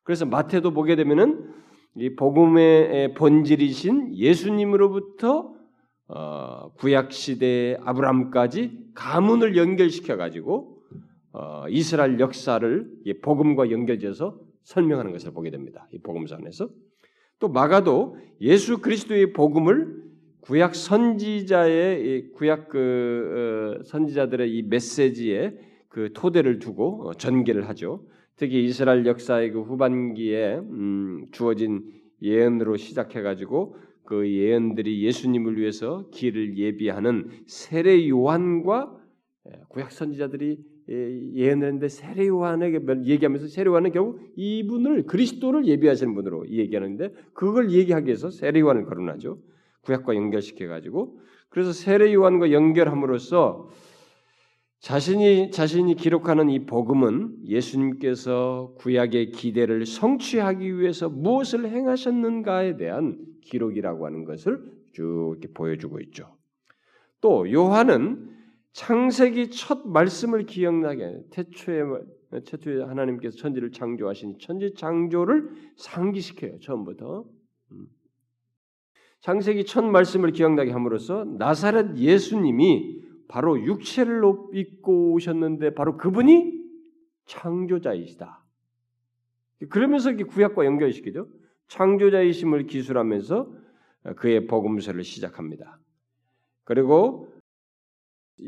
그래서 마태도 보게 되면은 이 복음의 본질이신 예수님으로부터 어, 구약 시대 아브람까지 가문을 연결시켜 가지고 어, 이스라엘 역사를 복음과 연결지어서 설명하는 것을 보게 됩니다. 이 복음서 안에서 또 마가도 예수 그리스도의 복음을 구약 선지자의 구약 그 어, 선지자들의 이 메시지에 그 토대를 두고 어, 전개를 하죠. 특히 이스라엘 역사의 그 후반기에 음, 주어진 예언으로 시작해 가지고 그 예언들이 예수님을 위해서 길을 예비하는 세례 요한과 예, 구약 선지자들이 예, 예언했는데 세례 요한에게 얘기하면서 세례 요한은 결국 이분을 그리스도를 예비하시는 분으로 얘기하는데 그걸 얘기하기 위해서 세례 요한을 거론하죠. 구약과 연결시켜 가지고 그래서 세례 요한과 연결함으로써 자신이 자신이 기록하는 이 복음은 예수님께서 구약의 기대를 성취하기 위해서 무엇을 행하셨는가에 대한 기록이라고 하는 것을 쭉 이렇게 보여주고 있죠. 또 요한은 창세기 첫 말씀을 기억나게 태초에 태초에 하나님께서 천지를 창조하신 천지 창조를 상기시켜요. 처음부터. 음. 창세기 첫 말씀을 기억나게 함으로써 나사렛 예수님이 바로 육체를 입고 오셨는데 바로 그분이 창조자이시다. 그러면서 구약과 연결시키죠. 창조자이심을 기술하면서 그의 복음서를 시작합니다. 그리고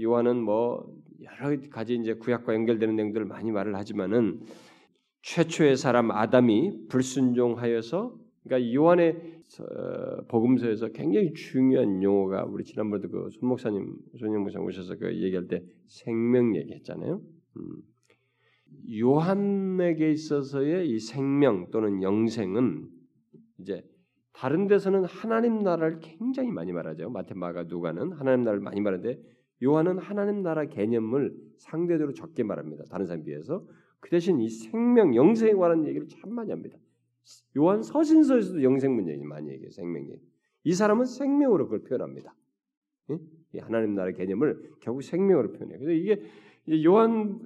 요한은 뭐 여러 가지 이제 구약과 연결되는 내용들을 많이 말을 하지만은 최초의 사람 아담이 불순종하여서 그러니까 요한의 복음서에서 굉장히 중요한 용어가 우리 지난번에도 그 손목사님 손영 목사 오셔서 그 얘기할 때 생명 얘기했잖아요. 음. 요한에게 있어서의 이 생명 또는 영생은 이제 다른 데서는 하나님 나라를 굉장히 많이 말하죠. 마테마가 누가는 하나님 나라를 많이 말하는데 요한은 하나님 나라 개념을 상대적으로 적게 말합니다. 다른 사람에 비해서 그 대신 이 생명 영생에 관한 얘기를 참 많이 합니다. 요한 서신서에서도 영생문 얘기 많이 얘기해요. 생명 얘기. 이 사람은 생명으로 그걸 표현합니다. 이 하나님 나라 개념을 결국 생명으로 표현해요. 그래서 이게 요한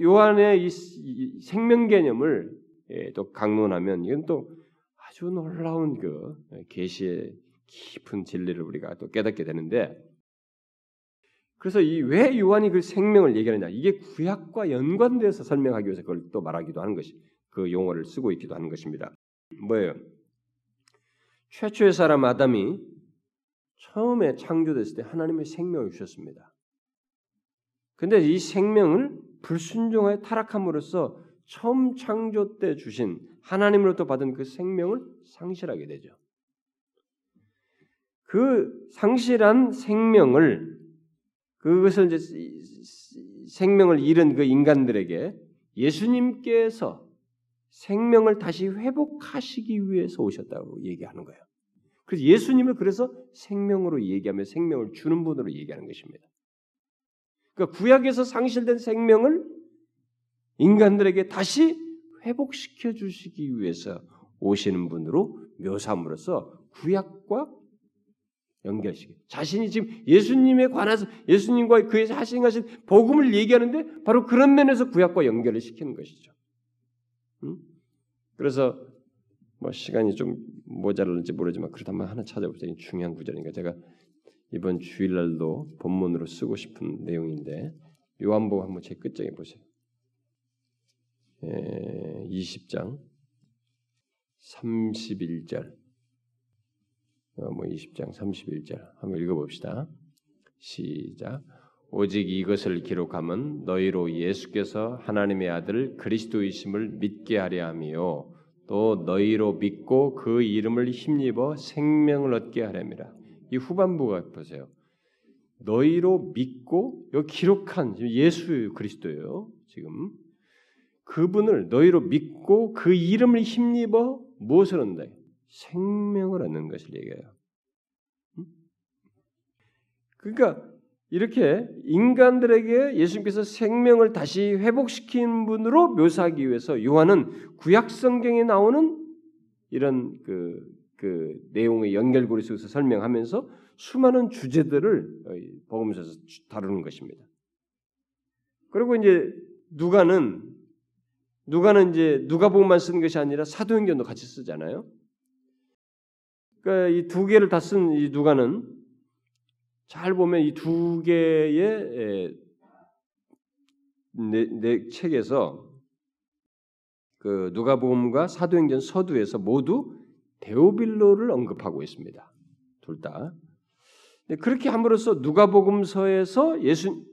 요한의 이 생명 개념을 예, 또 강론하면 이건 또 아주 놀라운 그 계시의 깊은 진리를 우리가 또 깨닫게 되는데 그래서 이 왜 요한이 그 생명을 얘기하느냐 이게 구약과 연관돼서 설명하기 위해서 그걸 또 말하기도 하는 것이 그 용어를 쓰고 있기도 하는 것입니다. 뭐예요? 최초의 사람 아담이 처음에 창조됐을 때 하나님의 생명을 주셨습니다. 근데 이 생명을 불순종하여 타락함으로써 처음 창조 때 주신 하나님으로부터 받은 그 생명을 상실하게 되죠. 그 상실한 생명을 그것을 이제 생명을 잃은 그 인간들에게 예수님께서 생명을 다시 회복하시기 위해서 오셨다고 얘기하는 거예요. 그래서 예수님을 그래서 생명으로 얘기하며 생명을 주는 분으로 얘기하는 것입니다. 그러니까 구약에서 상실된 생명을 인간들에게 다시 회복시켜 주시기 위해서 오시는 분으로 묘사함으로써 구약과 연결시켜. 자신이 지금 예수님에 관해서 예수님과 그의 하신 복음을 얘기하는데 바로 그런 면에서 구약과 연결을 시키는 것이죠. 그래서 뭐 시간이 좀 모자랄지 모르지만 그렇다면 하나 찾아보세요. 중요한 구절이니까 제가 이번 주일날도 본문으로 쓰고 싶은 내용인데 요한복음 한번 제 끝장에 보세요. 예, 20장 31절 어, 뭐 20장 31절 한번 읽어봅시다. 시작. 오직 이것을 기록함은 너희로 예수께서 하나님의 아들 그리스도이심을 믿게 하려 함이요 또 너희로 믿고 그 이름을 힘입어 생명을 얻게 하렵니다. 이 후반부가 보세요. 너희로 믿고 여 기록한 예수 그리스도예요. 지금 그분을 너희로 믿고 그 이름을 힘입어 무엇을 얻는다? 생명을 얻는 것을 얘기해요. 그러니까 이렇게 인간들에게 예수님께서 생명을 다시 회복시킨 분으로 묘사하기 위해서 요한은 구약 성경에 나오는 이런 그, 그 내용의 연결고리 속에서 설명하면서 수많은 주제들을 복음서에서 다루는 것입니다. 그리고 이제 누가는 누가는 이제 누가복음만 쓰는 것이 아니라 사도행전도 같이 쓰잖아요. 그러니까 이 두 개를 다 쓴 이 누가는 잘 보면 이 두 개의 내, 내 책에서 그 누가복음과 사도행전 서두에서 모두 데오빌로를 언급하고 있습니다. 둘 다. 그렇게 함으로써 누가복음서에서 예수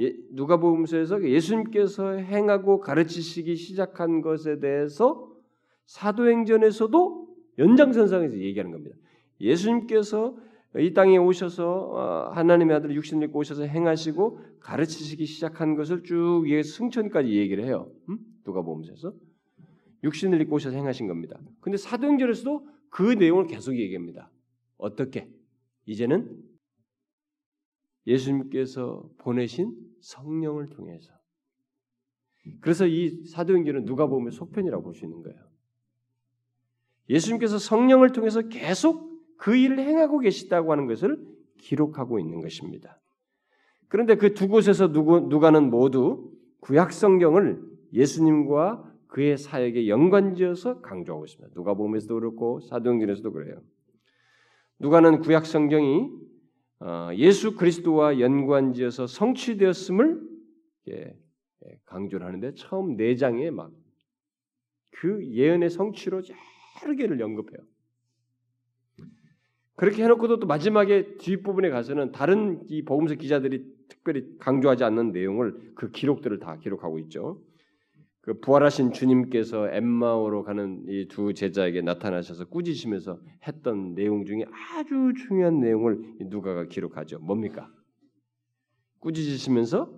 예, 누가복음서에서 예수님께서 행하고 가르치시기 시작한 것에 대해서 사도행전에서도 연장선상에서 얘기하는 겁니다. 예수님께서 이 땅에 오셔서 어, 하나님의 아들 육신을 입고 오셔서 행하시고 가르치시기 시작한 것을 쭉 승천까지 얘기를 해요. 음? 누가복음서에서 육신을 입고 오셔서 행하신 겁니다. 근데 사도행전에서도 그 내용을 계속 얘기합니다. 어떻게? 이제는 예수님께서 보내신 성령을 통해서. 그래서 이 사도행전은 누가 보면 속편이라고 볼 수 있는 거예요. 예수님께서 성령을 통해서 계속 그 일을 행하고 계시다고 하는 것을 기록하고 있는 것입니다. 그런데 그 두 곳에서 누구, 누가는 모두 구약 성경을 예수님과 그의 사역에 연관지어서 강조하고 있습니다. 누가 보면서도 그렇고 사도행전에서도 그래요. 누가는 구약 성경이 어, 예수 그리스도와 연관지어서 성취되었음을 예, 강조를 하는데 처음 네 장에 막 그 예언의 성취로 여러 개를 언급해요. 그렇게 해놓고도 또 마지막에 뒷부분에 가서는 다른 이 복음서 기자들이 특별히 강조하지 않는 내용을 그 기록들을 다 기록하고 있죠. 그 부활하신 주님께서 엠마오로 가는 이 두 제자에게 나타나셔서 꾸짖으면서 했던 내용 중에 아주 중요한 내용을 누가가 기록하죠. 뭡니까? 꾸짖으시면서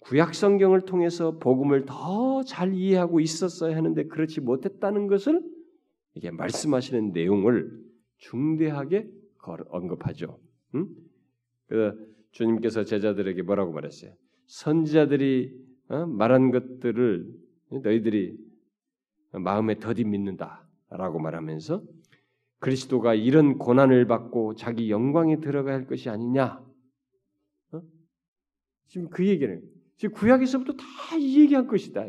구약 성경을 통해서 복음을 더 잘 이해하고 있었어야 하는데 그렇지 못했다는 것을 이게 말씀하시는 내용을 중대하게 언급하죠. 응? 그 주님께서 제자들에게 뭐라고 말했어요? 선지자들이 어? 말한 것들을 너희들이 마음에 더디 믿는다라고 말하면서 그리스도가 이런 고난을 받고 자기 영광에 들어가야 할 것이 아니냐? 어? 지금 그 얘기는 지금 구약에서부터 다 이 얘기한 것이다.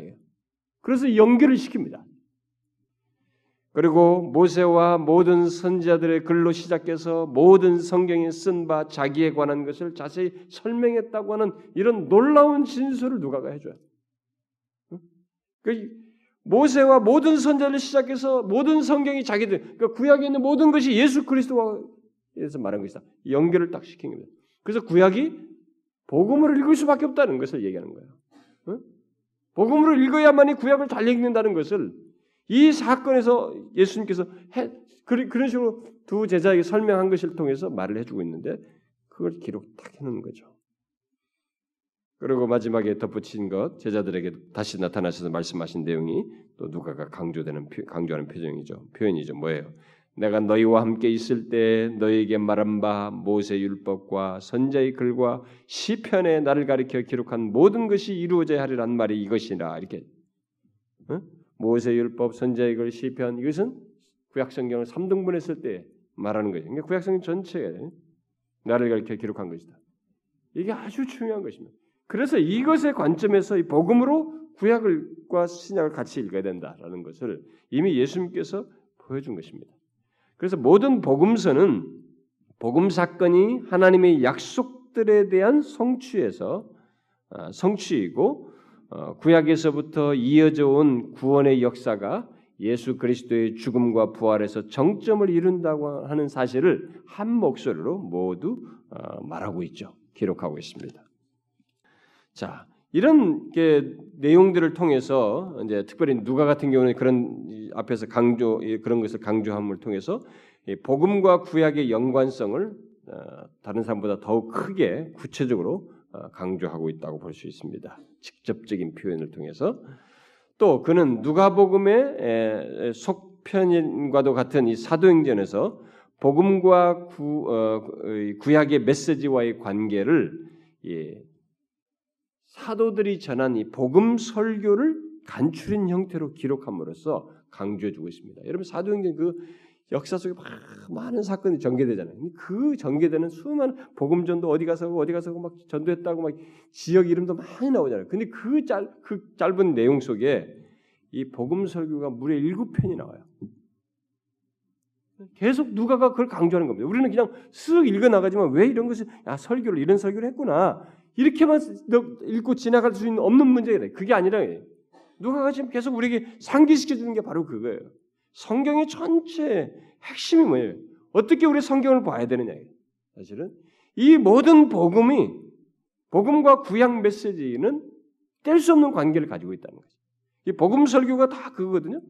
그래서 연결을 시킵니다. 그리고 모세와 모든 선지자들의 글로 시작해서 모든 성경에 쓴 바 자기에 관한 것을 자세히 설명했다고 하는 이런 놀라운 진술을 누가가 해줘요. 그 모세와 모든 선자를 시작해서 모든 성경이 자기들 그러니까 구약에 있는 모든 것이 예수 그리스도와에서 말한 것이다. 연결을 딱 시킨 겁니다. 그래서 구약이 복음을 읽을 수밖에 없다는 것을 얘기하는 거예요. 어? 복음을 읽어야만이 구약을 잘 읽는다는 것을 이 사건에서 예수님께서 해, 그런 식으로 두 제자에게 설명한 것을 통해서 말을 해주고 있는데 그걸 기록 딱 해놓는 거죠. 그리고 마지막에 덧붙인 것 제자들에게 다시 나타나셔서 말씀하신 내용이 또 누가가 강조되는 강조하는 표정이죠. 표현이죠. 뭐예요? 내가 너희와 함께 있을 때 너희에게 말한 바 모세 율법과 선자의 글과 시편에 나를 가리켜 기록한 모든 것이 이루어져야 하리란 말이 이것이라 이렇게 어? 모세 율법 선자의 글 시편 이것은 구약 성경을 3등분했을 때 말하는 거죠. 그러니까 구약 성경 전체에 나를 가리켜 기록한 것이다. 이게 아주 중요한 것입니다. 그래서 이것의 관점에서 이 복음으로 구약과 신약을 같이 읽어야 된다라는 것을 이미 예수님께서 보여준 것입니다. 그래서 모든 복음서는 복음 사건이 하나님의 약속들에 대한 성취에서 아, 성취이고 어, 구약에서부터 이어져 온 구원의 역사가 예수 그리스도의 죽음과 부활에서 정점을 이룬다고 하는 사실을 한 목소리로 모두 어, 말하고 있죠. 기록하고 있습니다. 자, 이런 게 내용들을 통해서 이제 특별히 누가 같은 경우는 그런 앞에서 강조 그런 것을 강조함을 통해서 복음과 구약의 연관성을 어, 다른 사람보다 더욱 크게 구체적으로 어, 강조하고 있다고 볼 수 있습니다. 직접적인 표현을 통해서 또 그는 누가복음의 속편인과도 같은 이 사도행전에서 복음과 구, 어, 구약의 메시지와의 관계를 예, 사도들이 전한 이 복음 설교를 간추린 형태로 기록함으로써 강조해주고 있습니다. 여러분 사도행전 그 역사 속에 막 많은 사건이 전개되잖아요. 그 전개되는 수많은 복음 전도 어디 가서 어디 가서 막 전도했다고 막 지역 이름도 많이 나오잖아요. 근데 그 짧 그 짧은 내용 속에 이 복음 설교가 무려 일곱 편이 나와요. 계속 누가가 그걸 강조하는 겁니다. 우리는 그냥 쓱 읽어 나가지만 왜 이런 것을 야 설교를 이런 설교를 했구나 이렇게만 읽고 지나갈 수 있는 없는 문제가 그게 아니라 누가가 지금 계속 우리에게 상기시켜 주는 게 바로 그거예요. 성경의 전체 핵심이 뭐예요? 어떻게 우리 성경을 봐야 되느냐. 사실은 이 모든 복음이 복음과 구약 메시지는 뗄 수 없는 관계를 가지고 있다는 거죠. 이 복음 설교가 다 그거거든요.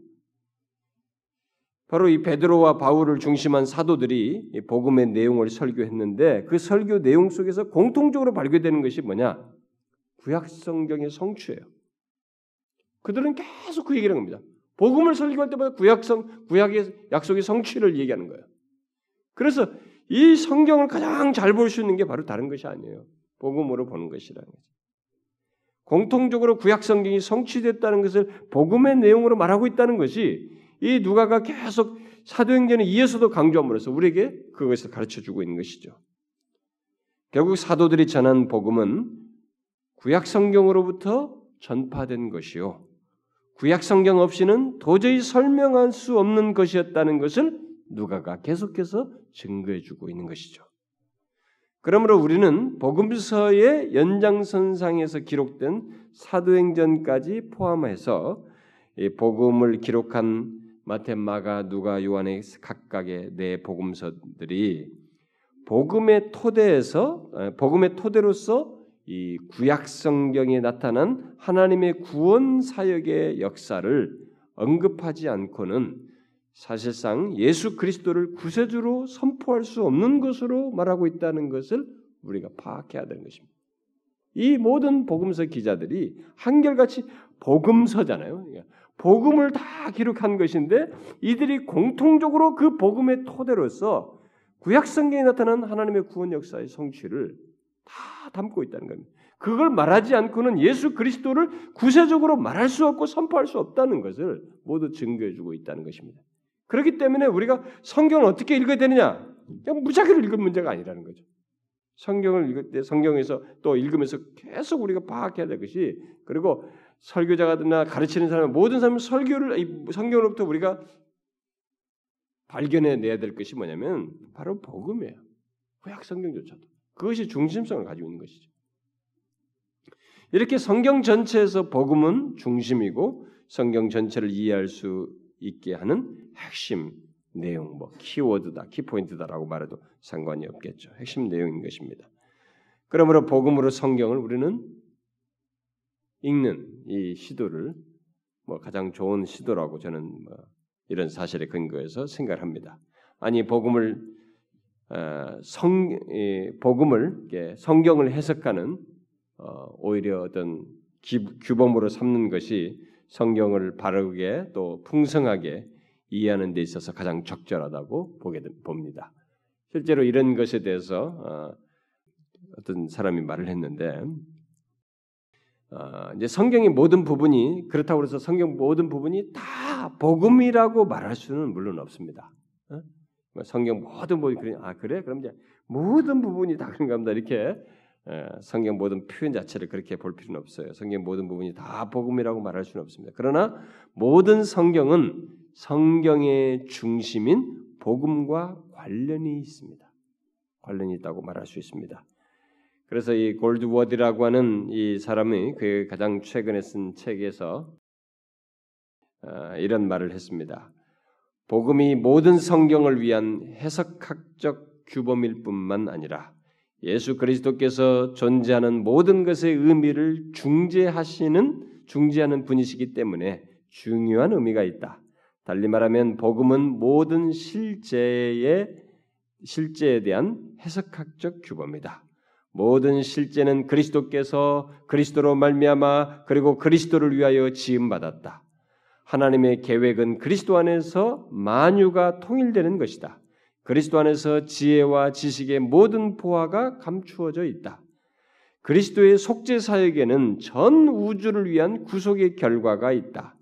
바로 이 베드로와 바울을 중심한 사도들이 복음의 내용을 설교했는데 그 설교 내용 속에서 공통적으로 발견되는 것이 뭐냐? 구약 성경의 성취예요. 그들은 계속 그 얘기를 합니다. 복음을 설교할 때마다 구약성 구약의 약속의 성취를 얘기하는 거예요. 그래서 이 성경을 가장 잘 볼 수 있는 게 바로 다른 것이 아니에요. 복음으로 보는 것이라는 거죠. 공통적으로 구약 성경이 성취됐다는 것을 복음의 내용으로 말하고 있다는 것이 이 누가가 계속 사도행전에 이어서도 강조함으로써 우리에게 그것을 가르쳐 주고 있는 것이죠. 결국 사도들이 전한 복음은 구약 성경으로부터 전파된 것이요. 구약 성경 없이는 도저히 설명할 수 없는 것이었다는 것을 누가가 계속해서 증거해 주고 있는 것이죠. 그러므로 우리는 복음서의 연장선상에서 기록된 사도행전까지 포함해서 복음을 기록한 마태, 마가, 누가, 요한의 각각의 네 복음서들이 복음의 토대에서 복음의 토대로서 이 구약 성경에 나타난 하나님의 구원 사역의 역사를 언급하지 않고는 사실상 예수 그리스도를 구세주로 선포할 수 없는 것으로 말하고 있다는 것을 우리가 파악해야 되는 것입니다. 이 모든 복음서 기자들이 한결같이 복음서잖아요. 복음을 다 기록한 것인데 이들이 공통적으로 그 복음의 토대로서 구약 성경에 나타난 하나님의 구원 역사의 성취를 다 담고 있다는 겁니다. 그걸 말하지 않고는 예수 그리스도를 구세적으로 말할 수 없고 선포할 수 없다는 것을 모두 증거해 주고 있다는 것입니다. 그렇기 때문에 우리가 성경을 어떻게 읽어야 되느냐? 그냥 무작위로 읽은 문제가 아니라는 거죠. 성경을 읽을 때 성경에서 또 읽으면서 계속 우리가 파악해야 될 것이 그리고 설교자가나 가르치는 사람 모든 사람은 설교를 성경으로부터 우리가 발견해 내야 될 것이 뭐냐면 바로 복음이에요. 구약 성경조차도 그것이 중심성을 가지고 있는 것이죠. 이렇게 성경 전체에서 복음은 중심이고 성경 전체를 이해할 수 있게 하는 핵심 내용, 뭐 키워드다, 키포인트다라고 말해도 상관이 없겠죠. 핵심 내용인 것입니다. 그러므로 복음으로 성경을 우리는 읽는 이 시도를 뭐 가장 좋은 시도라고 저는 뭐 이런 사실에 근거해서 생각합니다. 아니 복음을 어, 성 복음을 성경을 해석하는 어, 오히려 어떤 규범으로 삼는 것이 성경을 바르게 또 풍성하게 이해하는 데 있어서 가장 적절하다고 보게 봅니다. 실제로 이런 것에 대해서 어, 어떤 사람이 말을 했는데 어, 이제 성경의 모든 부분이 그렇다고 해서 성경 모든 부분이 다 복음이라고 말할 수는 물론 없습니다. 어? 뭐 성경 모든 부분이 그래 아 그래 그럼 이제 모든 부분이 다 그런가 보다 이렇게 에, 성경 모든 표현 자체를 그렇게 볼 필요는 없어요. 성경 모든 부분이 다 복음이라고 말할 수는 없습니다. 그러나 모든 성경은 성경의 중심인 복음과 관련이 있습니다. 관련이 있다고 말할 수 있습니다. 그래서 이 골드워드라고 하는 이 사람이 그 가장 최근에 쓴 책에서 어, 이런 말을 했습니다. 복음이 모든 성경을 위한 해석학적 규범일 뿐만 아니라 예수 그리스도께서 존재하는 모든 것의 의미를 중재하시는 중재하는 분이시기 때문에 중요한 의미가 있다. 달리 말하면 복음은 모든 실제의 실제에 대한 해석학적 규범이다. 모든 실제는 그리스도께서 그리스도로 말미암아 그리고 그리스도를 위하여 지음 받았다. 하나님의 계획은 그리스도 안에서 만유가 통일되는 것이다. 그리스도 안에서 지혜와 지식의 모든 보화가 감추어져 있다. 그리스도의 속죄 사역에는 전 우주를 위한 구속의 결과가 있다.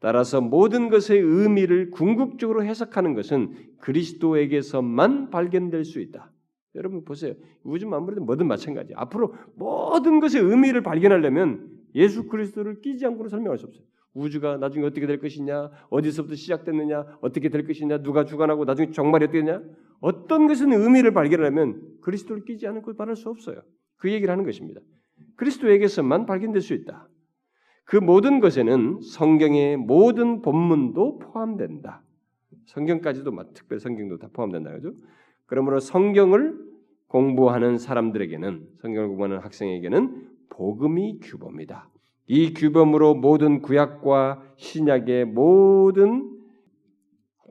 따라서 모든 것의 의미를 궁극적으로 해석하는 것은 그리스도에게서만 발견될 수 있다. 여러분 보세요. 우주 만물은 뭐든 마찬가지. 앞으로 모든 것의 의미를 발견하려면 예수 그리스도를 끼지 않고는 설명할 수 없어요. 우주가 나중에 어떻게 될 것이냐, 어디서부터 시작됐느냐, 어떻게 될 것이냐, 누가 주관하고 나중에 정말이 어떻게 되냐, 어떤 것은 의미를 발견하면 그리스도를 끼지 않고 말할 수 없어요. 그 얘기를 하는 것입니다. 그리스도에게서만 발견될 수 있다. 그 모든 것에는 성경의 모든 본문도 포함된다. 성경까지도 특별 성경도 다 포함된다 그죠? 그러므로 성경을 공부하는 사람들에게는 성경을 공부하는 학생에게는 복음이 규범이다. 이 규범으로 모든 구약과 신약의 모든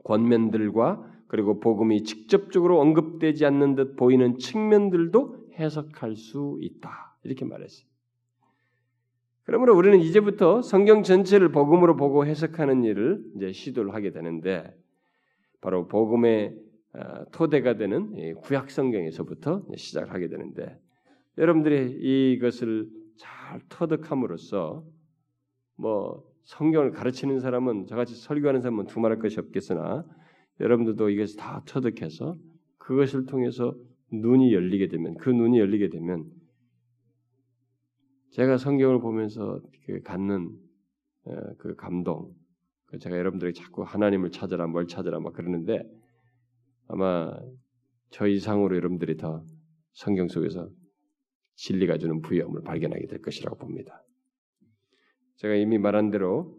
권면들과 그리고 복음이 직접적으로 언급되지 않는 듯 보이는 측면들도 해석할 수 있다. 이렇게 말했어요. 그러므로 우리는 이제부터 성경 전체를 복음으로 보고 해석하는 일을 이제 시도를 하게 되는데 바로 복음의 어, 토대가 되는 구약 성경에서부터 시작을 하게 되는데 여러분들이 이것을 잘 터득함으로써 뭐 성경을 가르치는 사람은 저같이 설교하는 사람은 두말할 것이 없겠으나 여러분들도 이것을 다 터득해서 그것을 통해서 눈이 열리게 되면 그 눈이 열리게 되면 제가 성경을 보면서 그 갖는 그 감동, 그 제가 여러분들에게 자꾸 하나님을 찾아라, 뭘 찾아라 막 그러는데 아마 저 이상으로 여러분들이 더 성경 속에서 진리가 주는 부여함을 발견하게 될 것이라고 봅니다. 제가 이미 말한 대로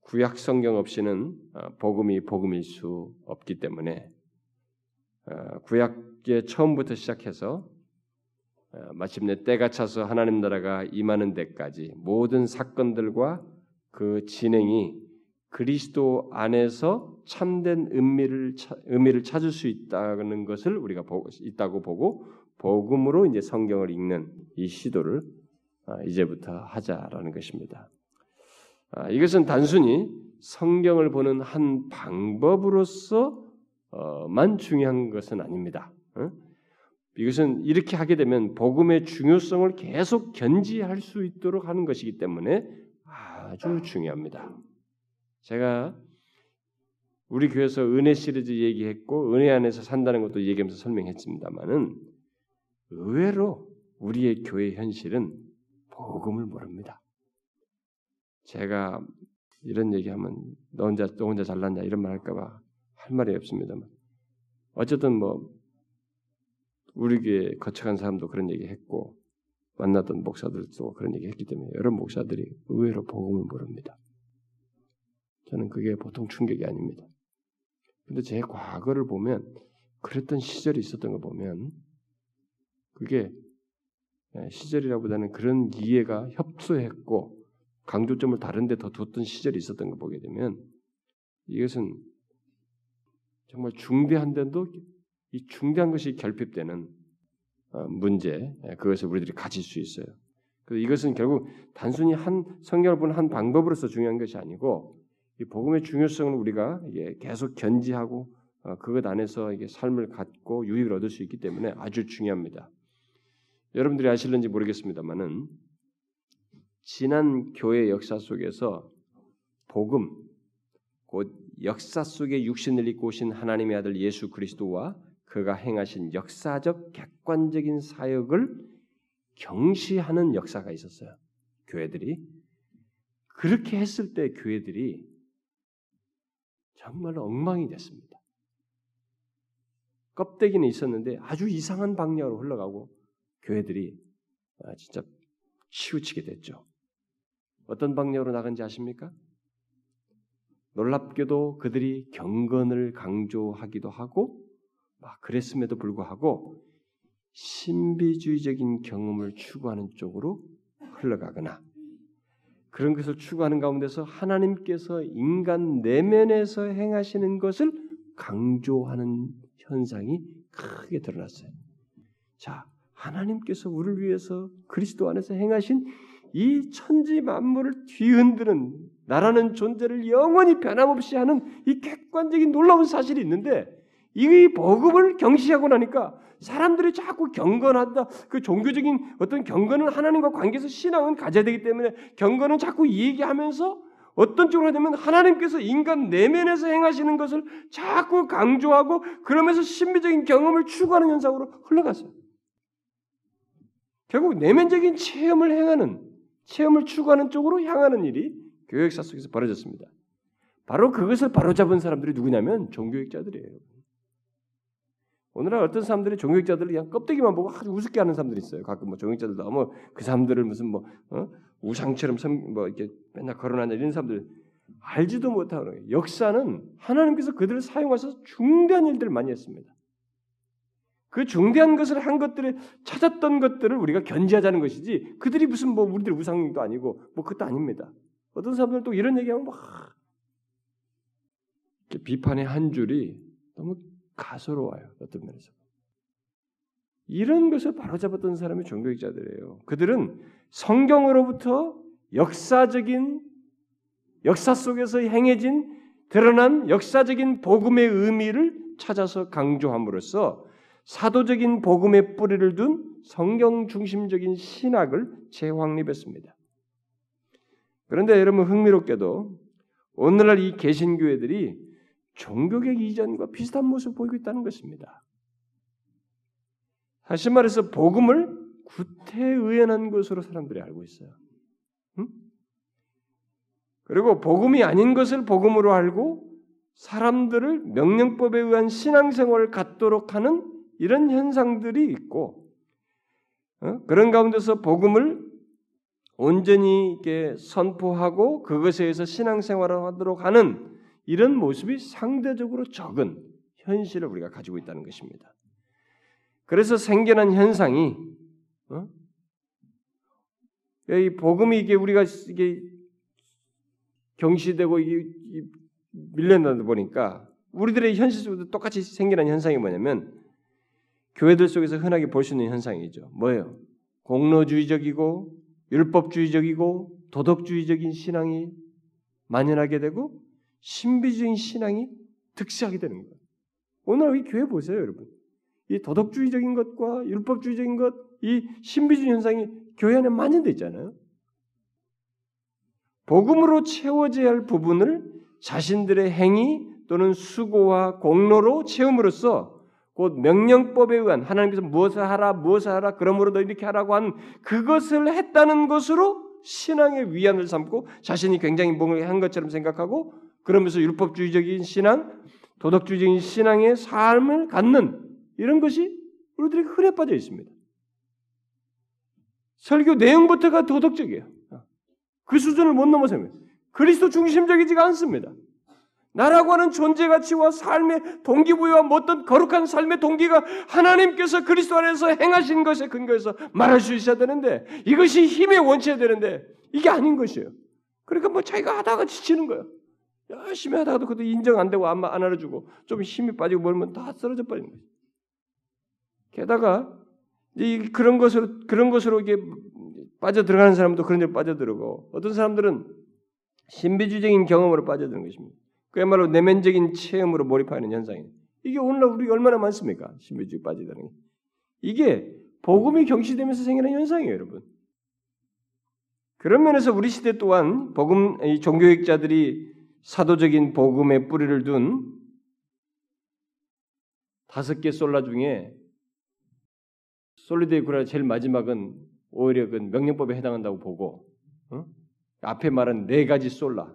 구약 성경 없이는 어, 복음이 복음일 수 없기 때문에 어, 구약의 처음부터 시작해서 어, 마침내 때가 차서 하나님 나라가 임하는 데까지 모든 사건들과 그 진행이 그리스도 안에서 참된 의미를 의미를 찾을 수 있다는 것을 우리가 보고 있다고 보고 복음으로 이제 성경을 읽는 이 시도를 아, 이제부터 하자라는 것입니다. 아, 이것은 단순히 성경을 보는 한 방법으로서만 중요한 것은 아닙니다. 이것은 이렇게 하게 되면 복음의 중요성을 계속 견지할 수 있도록 하는 것이기 때문에 아주 중요합니다. 제가 우리 교회에서 은혜 시리즈 얘기했고 은혜 안에서 산다는 것도 얘기하면서 설명했습니다만은 의외로 우리의 교회 현실은 복음을 모릅니다. 제가 이런 얘기하면 너 혼자 너 혼자 잘났냐 이런 말 할까봐 할 말이 없습니다만 어쨌든 뭐 우리 교회 거쳐간 사람도 그런 얘기 했고 만났던 목사들도 그런 얘기 했기 때문에 여러 목사들이 의외로 복음을 모릅니다. 저는 그게 보통 충격이 아닙니다. 근데 제 과거를 보면 그랬던 시절이 있었던 거 보면 그게 예, 시절이라보다는 그런 이해가 협소했고 강조점을 다른데 더 뒀던 시절이 있었던 거 보게 되면 이것은 정말 중대한데도 이 중대한 것이 결핍되는 어, 문제 예, 그것을 우리들이 가질 수 있어요. 그래서 이것은 결국 단순히 한 성경을 보는 한 방법으로서 중요한 것이 아니고 이 복음의 중요성을 우리가 계속 견지하고 어, 그것 안에서 삶을 갖고 유익을 얻을 수 있기 때문에 아주 중요합니다. 여러분들이 아실는지 모르겠습니다만은 지난 교회 역사 속에서 복음 곧 역사 속에 육신을 입고 오신 하나님의 아들 예수 그리스도와 그가 행하신 역사적 객관적인 사역을 경시하는 역사가 있었어요. 교회들이 그렇게 했을 때 교회들이 정말로 엉망이 됐습니다. 껍데기는 있었는데 아주 이상한 방향으로 흘러가고 교회들이 아, 진짜 치우치게 됐죠. 어떤 방향으로 나간지 아십니까? 놀랍게도 그들이 경건을 강조하기도 하고 막 그랬음에도 불구하고 신비주의적인 경험을 추구하는 쪽으로 흘러가거나 그런 것을 추구하는 가운데서 하나님께서 인간 내면에서 행하시는 것을 강조하는 현상이 크게 드러났어요. 자, 하나님께서 우리를 위해서 그리스도 안에서 행하신 이 천지 만물을 뒤흔드는 나라는 존재를 영원히 변함없이 하는 이 객관적인 놀라운 사실이 있는데 이 복음을 경시하고 나니까 사람들이 자꾸 경건한다. 그 종교적인 어떤 경건은 하나님과 관계에서 신앙은 가져야 되기 때문에 경건은 자꾸 이 얘기하면서 어떤 쪽으로 되면 하나님께서 인간 내면에서 행하시는 것을 자꾸 강조하고 그러면서 신비적인 경험을 추구하는 현상으로 흘러갔어요. 결국 내면적인 체험을 행하는 체험을 추구하는 쪽으로 향하는 일이 교역사 속에서 벌어졌습니다. 바로 그것을 바로잡은 사람들이 누구냐면 종교학자들이에요. 오늘날 어떤 사람들이 종교학자들을 그냥 껍데기만 보고 아주 우습게 하는 사람들이 있어요. 가끔 뭐 종교학자들도 뭐그 사람들을 무슨 뭐 어? 우상처럼 뭐 이렇게 맨날 거론하는 이런 사람들 알지도 못하는 거예요. 역사는 하나님께서 그들을 사용하셔서 중대한 일들을 많이 했습니다. 그 중대한 것을 한 것들을 찾았던 것들을 우리가 견지하자는 것이지 그들이 무슨 뭐 우리들 우상도 아니고 뭐 그것도 아닙니다. 어떤 사람들은 또 이런 얘기하면 막 비판의 한 줄이 너무 가소로워요. 어떤 면에서. 이런 것을 바로잡았던 사람이 종교학자들이에요. 그들은 성경으로부터 역사적인 역사 속에서 행해진 드러난 역사적인 복음의 의미를 찾아서 강조함으로써 사도적인 복음의 뿌리를 둔 성경 중심적인 신학을 재확립했습니다. 그런데 여러분 흥미롭게도 오늘날 이 개신교회들이 종교적 이전과 비슷한 모습을 보이고 있다는 것입니다. 다시 말해서 복음을 구태의연한 것으로 사람들이 알고 있어요. 응? 그리고 복음이 아닌 것을 복음으로 알고 사람들을 명령법에 의한 신앙생활을 갖도록 하는 이런 현상들이 있고 어? 그런 가운데서 복음을 온전히 이렇게 선포하고 그것에 의해서 신앙생활을 하도록 하는 이런 모습이 상대적으로 적은 현실을 우리가 가지고 있다는 것입니다. 그래서 생겨난 현상이 어? 이 복음이 이게 우리가 이게 경시되고 이게 밀려나다 보니까 우리들의 현실 속에도 똑같이 생겨난 현상이 뭐냐면 교회들 속에서 흔하게 볼 수 있는 현상이죠. 뭐예요? 공로주의적이고 율법주의적이고 도덕주의적인 신앙이 만연하게 되고 신비주의 신앙이 득세하게 되는 거예요. 오늘 이 교회 보세요, 여러분. 이 도덕주의적인 것과 율법주의적인 것, 이 신비주의 현상이 교회 안에 만연돼 있잖아요. 복음으로 채워져야 할 부분을 자신들의 행위 또는 수고와 공로로 채움으로써 곧 명령법에 의한 하나님께서 무엇을 하라 무엇을 하라 그러므로 너 이렇게 하라고 한 그것을 했다는 것으로 신앙의 위안을 삼고 자신이 굉장히 뭔가 한 것처럼 생각하고 그러면서 율법주의적인 신앙, 도덕주의적인 신앙의 삶을 갖는 이런 것이 우리들이 흔해 빠져 있습니다. 설교 내용부터가 도덕적이에요. 그 수준을 못 넘어서면 그리스도 중심적이지가 않습니다. 나라고 하는 존재 가치와 삶의 동기부여와 어떤 거룩한 삶의 동기가 하나님께서 그리스도 안에서 행하신 것에 근거해서 말할 수 있어야 되는데 이것이 힘의 원체야 되는데 이게 아닌 것이에요. 그러니까 뭐 자기가 하다가 지치는 거예요. 열심히 하다가도 그것도 인정 안 되고 안, 안 알아주고 좀 힘이 빠지고 멀면 다 쓰러져 버리는 거예요. 게다가 이 그런 것으로 그런 것으로 이게 빠져 들어가는 사람도 그런 데 빠져들고 어떤 사람들은 신비주의적인 경험으로 빠져드는 것입니다. 그야말로 내면적인 체험으로 몰입하는 현상이에요. 이게 오늘날 우리 얼마나 많습니까? 신비주의 빠지다는 게. 이게 복음이 경시되면서 생기는 현상이에요, 여러분. 그런 면에서 우리 시대 또한 복음 종교개혁자들이 사도적인 복음의 뿌리를 둔 다섯 개 sola 중에 Soli Deo Gloria 제일 마지막은 오히려 그 명령법에 해당한다고 보고 어? 앞에 말한 네 가지 sola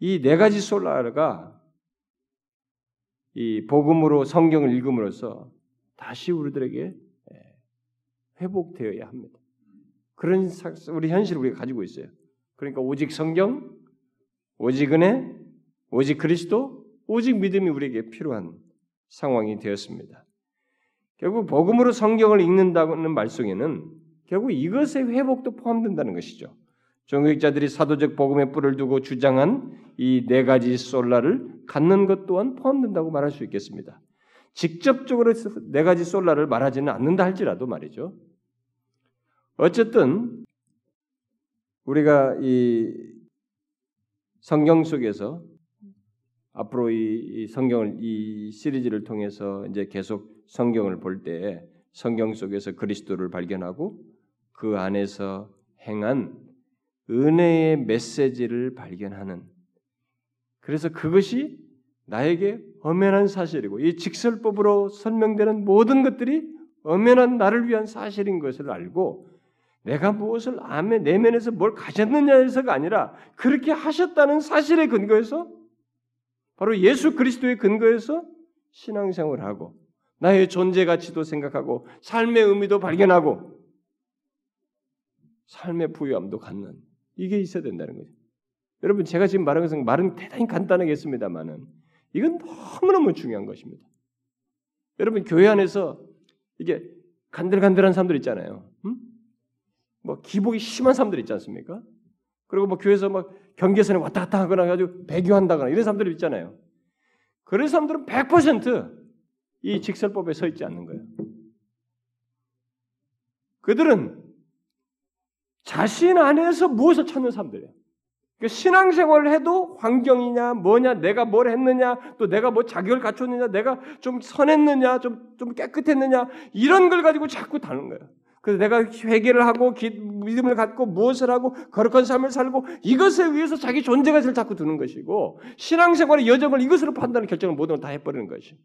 이 네 가지 sola가 이 복음으로 성경을 읽음으로써 다시 우리들에게 예, 회복되어야 합니다. 그런 우리 현실을 우리가 가지고 있어요. 그러니까 오직 성경, 오직 은혜, 오직 그리스도, 오직 믿음이 우리에게 필요한 상황이 되었습니다. 결국 복음으로 성경을 읽는다는 말 속에는 결국 이것의 회복도 포함된다는 것이죠. 종교학자들이 사도적 복음의 뿔을 두고 주장한 이 네 가지 솔라를 갖는 것 또한 포함된다고 말할 수 있겠습니다. 직접적으로 네 가지 솔라를 말하지는 않는다 할지라도 말이죠. 어쨌든 우리가 이 성경 속에서 앞으로 이 성경을 이 시리즈를 통해서 이제 계속 성경을 볼때 성경 속에서 그리스도를 발견하고 그 안에서 행한 은혜의 메시지를 발견하는. 그래서 그것이 나에게 엄연한 사실이고 이 직설법으로 설명되는 모든 것들이 엄연한 나를 위한 사실인 것을 알고 내가 무엇을 암에 내면에서 뭘 가졌느냐에서가 아니라 그렇게 하셨다는 사실에 근거해서 바로 예수 그리스도의 근거에서 신앙생활을 하고 나의 존재 가치도 생각하고 삶의 의미도 발견하고 삶의 부유함도 갖는 이게 있어야 된다는 거죠. 여러분 제가 지금 말한 것은 말은 대단히 간단하겠습니다만은 이건 너무너무 중요한 것입니다. 여러분 교회 안에서 이게 간들간들한 사람들 있잖아요. 음? 뭐 기복이 심한 사람들 있지 않습니까? 그리고 뭐 교회에서 막 경계선에 왔다 갔다 하거나 가지고 배교한다거나 이런 사람들 있잖아요. 그런 사람들은 100%이 직설법에 서 있지 않는 거예요. 그들은 자신 안에서 무엇을 찾는 사람들이에요. 그러니까 신앙생활을 해도 환경이냐, 뭐냐, 내가 뭘 했느냐, 또 내가 뭐 자격을 갖췄느냐, 내가 좀 선했느냐, 좀, 좀 깨끗했느냐, 이런 걸 가지고 자꾸 다는 거예요. 그래서 내가 회개를 하고 기, 믿음을 갖고 무엇을 하고 거룩한 삶을 살고 이것에 의해서 자기 존재가치를 자꾸 두는 것이고 신앙생활의 여정을 이것으로 판단하는 결정을 모든 걸 다 해버리는 것이.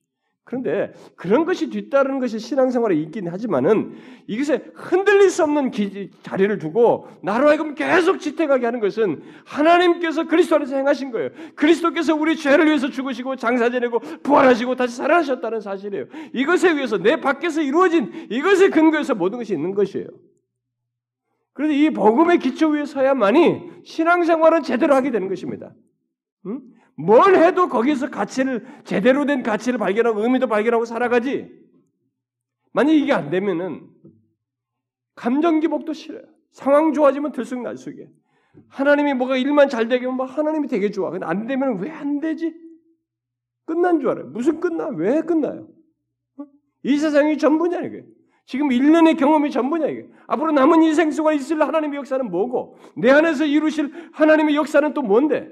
그런데 그런 것이 뒤따르는 것이 신앙생활에 있긴 하지만은 이것에 흔들릴 수 없는 기, 자리를 두고 나로 하여금 계속 지탱하게 하는 것은 하나님께서 그리스도 안에서 행하신 거예요. 그리스도께서 우리 죄를 위해서 죽으시고 장사 지내고 부활하시고 다시 살아나셨다는 사실이에요. 이것에 의해서 내 밖에서 이루어진 이것의 근거에서 모든 것이 있는 것이에요. 그래서 이 복음의 기초 위에 서야만이 신앙생활은 제대로 하게 되는 것입니다. 응? 뭘 해도 거기서 가치를 제대로 된 가치를 발견하고 의미도 발견하고 살아가지. 만약 이게 안 되면은 감정 기복도 싫어요. 상황 좋아지면 들쑥날쑥해. 하나님이 뭐가 일만 잘 되게 하면 하나님이 되게 좋아. 근데 안 되면 왜 안 되지? 끝난 줄 알아요. 무슨 끝나? 왜 끝나요? 어? 이 세상이 전부냐 이게. 지금 1년의 경험이 전부냐 이게. 앞으로 남은 인생 속에 있을 하나님의 역사는 뭐고 내 안에서 이루실 하나님의 역사는 또 뭔데?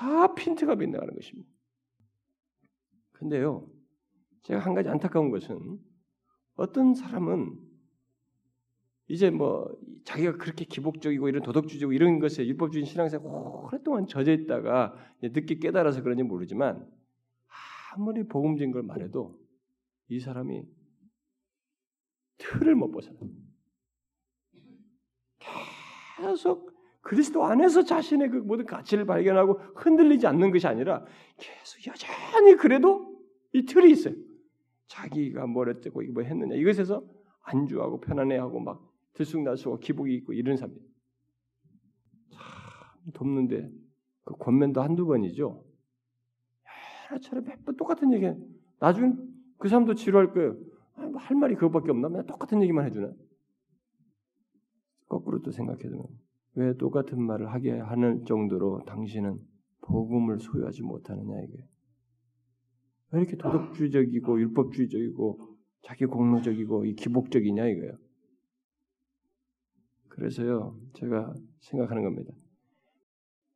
다 핀트가 빗나가는 것입니다. 근데요, 제가 한 가지 안타까운 것은 어떤 사람은 이제 뭐 자기가 그렇게 기복적이고 이런 도덕주의고 이런 것에 율법주의 신앙생활 오랫동안 젖어 있다가 늦게 깨달아서 그런지 모르지만 아무리 복음진 걸 말해도 이 사람이 틀을 못 벗어나. 계속 그리스도 안에서 자신의 그 모든 가치를 발견하고 흔들리지 않는 것이 아니라 계속 여전히 그래도 이 틀이 있어요. 자기가 뭘 했고 뭐 했느냐 이것에서 안주하고 편안해하고 막 들쑥날쑥하고 기복이 있고 이런 사람들 참 돕는데 그 권면도 한두 번이죠. 여러 차례 몇번 똑같은 얘기. 나중에 그 사람도 지루할 거예요. 뭐할 말이 그것밖에 없나? 맨 똑같은 얘기만 해주나? 거꾸로 또 생각해보면 왜 똑같은 말을 하게 하는 정도로 당신은 복음을 소유하지 못하느냐 이게. 왜 이렇게 도덕주의적이고 율법주의적이고 자기 공로적이고 이 기복적이냐 이거예요. 그래서요 제가 생각하는 겁니다.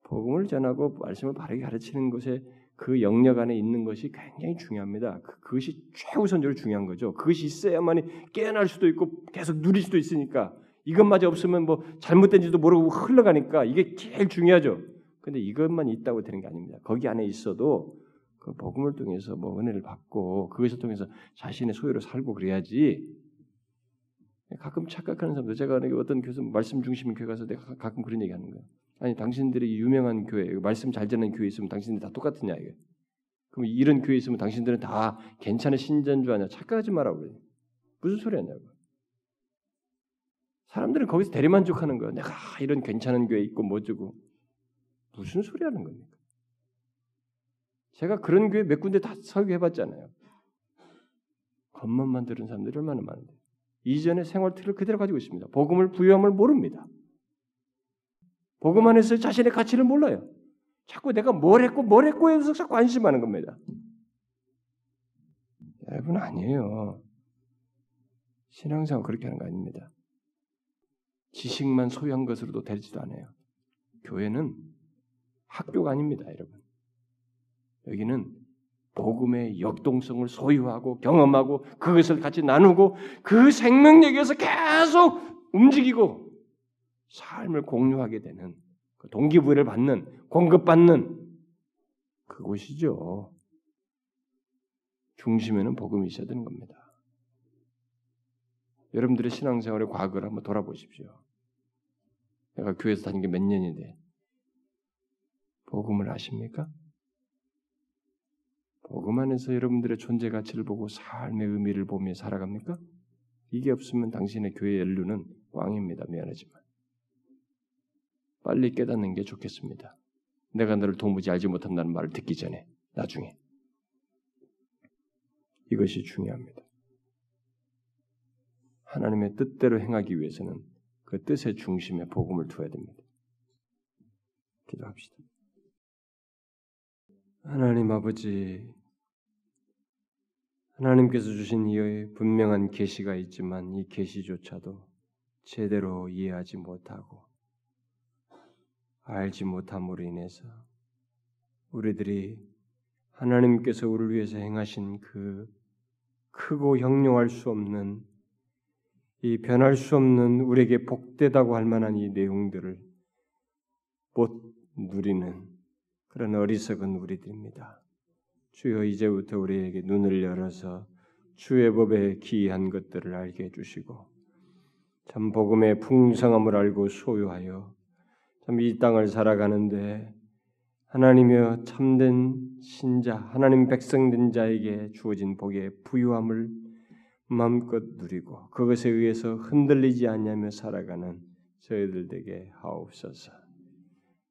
복음을 전하고 말씀을 바르게 가르치는 것에 그 영역 안에 있는 것이 굉장히 중요합니다. 그, 그것이 최우선적으로 중요한 거죠. 그것이 있어야만이 깨어날 수도 있고 계속 누릴 수도 있으니까 이것마저 없으면 뭐 잘못된지도 모르고 흘러가니까 이게 제일 중요하죠. 근데 이것만 있다고 되는 게 아닙니다. 거기 안에 있어도 그 복음을 통해서 뭐 은혜를 받고 그것을 통해서 자신의 소유로 살고 그래야지. 가끔 착각하는 사람들 제가 어떤 교수 말씀 중심 교회 가서 내가 가끔 그런 얘기 하는 거예요. 아니 당신들이 유명한 교회 말씀 잘 듣는 교회 있으면 당신들 다 똑같으냐 이게. 그럼 이런 교회 있으면 당신들은 다 괜찮은 신전주 아니야? 착각하지 말라고 그래요. 무슨 소리 하냐고. 사람들은 거기서 대리만족하는 거야. 내가 이런 괜찮은 교회 있고 뭐 주고 무슨 소리 하는 겁니까? 제가 그런 교회 몇 군데 다 설교해봤잖아요. 겉멋만 들은 사람들이 얼마나 많은데 이전의 생활 틀을 그대로 가지고 있습니다. 복음을 부여함을 모릅니다. 복음 안에서 자신의 가치를 몰라요. 자꾸 내가 뭘 했고 뭘 했고 해서 자꾸 안심하는 겁니다. 여러분 아니에요. 신앙생활 그렇게 하는 거 아닙니다. 지식만 소유한 것으로도 되지도 않아요. 교회는 학교가 아닙니다, 여러분. 여기는 복음의 역동성을 소유하고 경험하고 그것을 같이 나누고 그 생명력에서 계속 움직이고 삶을 공유하게 되는 그 동기부여를 받는 공급받는 그곳이죠. 중심에는 복음이 있어야 되는 겁니다. 여러분들의 신앙생활의 과거를 한번 돌아보십시오. 내가 교회에서 다닌 게 몇 년인데 복음을 아십니까? 복음 안에서 여러분들의 존재 가치를 보고 삶의 의미를 보며 살아갑니까? 이게 없으면 당신의 교회 연루는 꽝입니다. 미안하지만 빨리 깨닫는 게 좋겠습니다. 내가 너를 도무지 알지 못한다는 말을 듣기 전에 나중에 이것이 중요합니다. 하나님의 뜻대로 행하기 위해서는 그 뜻의 중심에 복음을 두어야 됩니다. 기도합시다. 하나님 아버지, 하나님께서 주신 이 분명한 계시가 있지만 이 계시조차도 제대로 이해하지 못하고 알지 못함으로 인해서 우리들이 하나님께서 우리를 위해서 행하신 그 크고 형용할 수 없는 이 변할 수 없는 우리에게 복되다고 할 만한 이 내용들을 못 누리는 그런 어리석은 우리들입니다. 주여 이제부터 우리에게 눈을 열어서 주의 법에 기이한 것들을 알게 해주시고 참 복음의 풍성함을 알고 소유하여 참 이 땅을 살아가는데 하나님의 참된 신자, 하나님 백성된 자에게 주어진 복의 부유함을 마음껏 누리고 그것에 의해서 흔들리지 않냐며 살아가는 저희들 에게 하옵소서.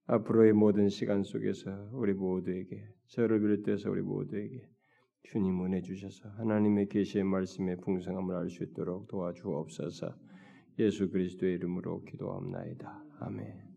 앞으로의 모든 시간 속에서 우리 모두에게 저를 비롯해서 우리 모두에게 주님 은혜 주셔서 하나님의 계시의 말씀의 풍성함을 알 수 있도록 도와주옵소서. 예수 그리스도의 이름으로 기도합나이다. 아멘.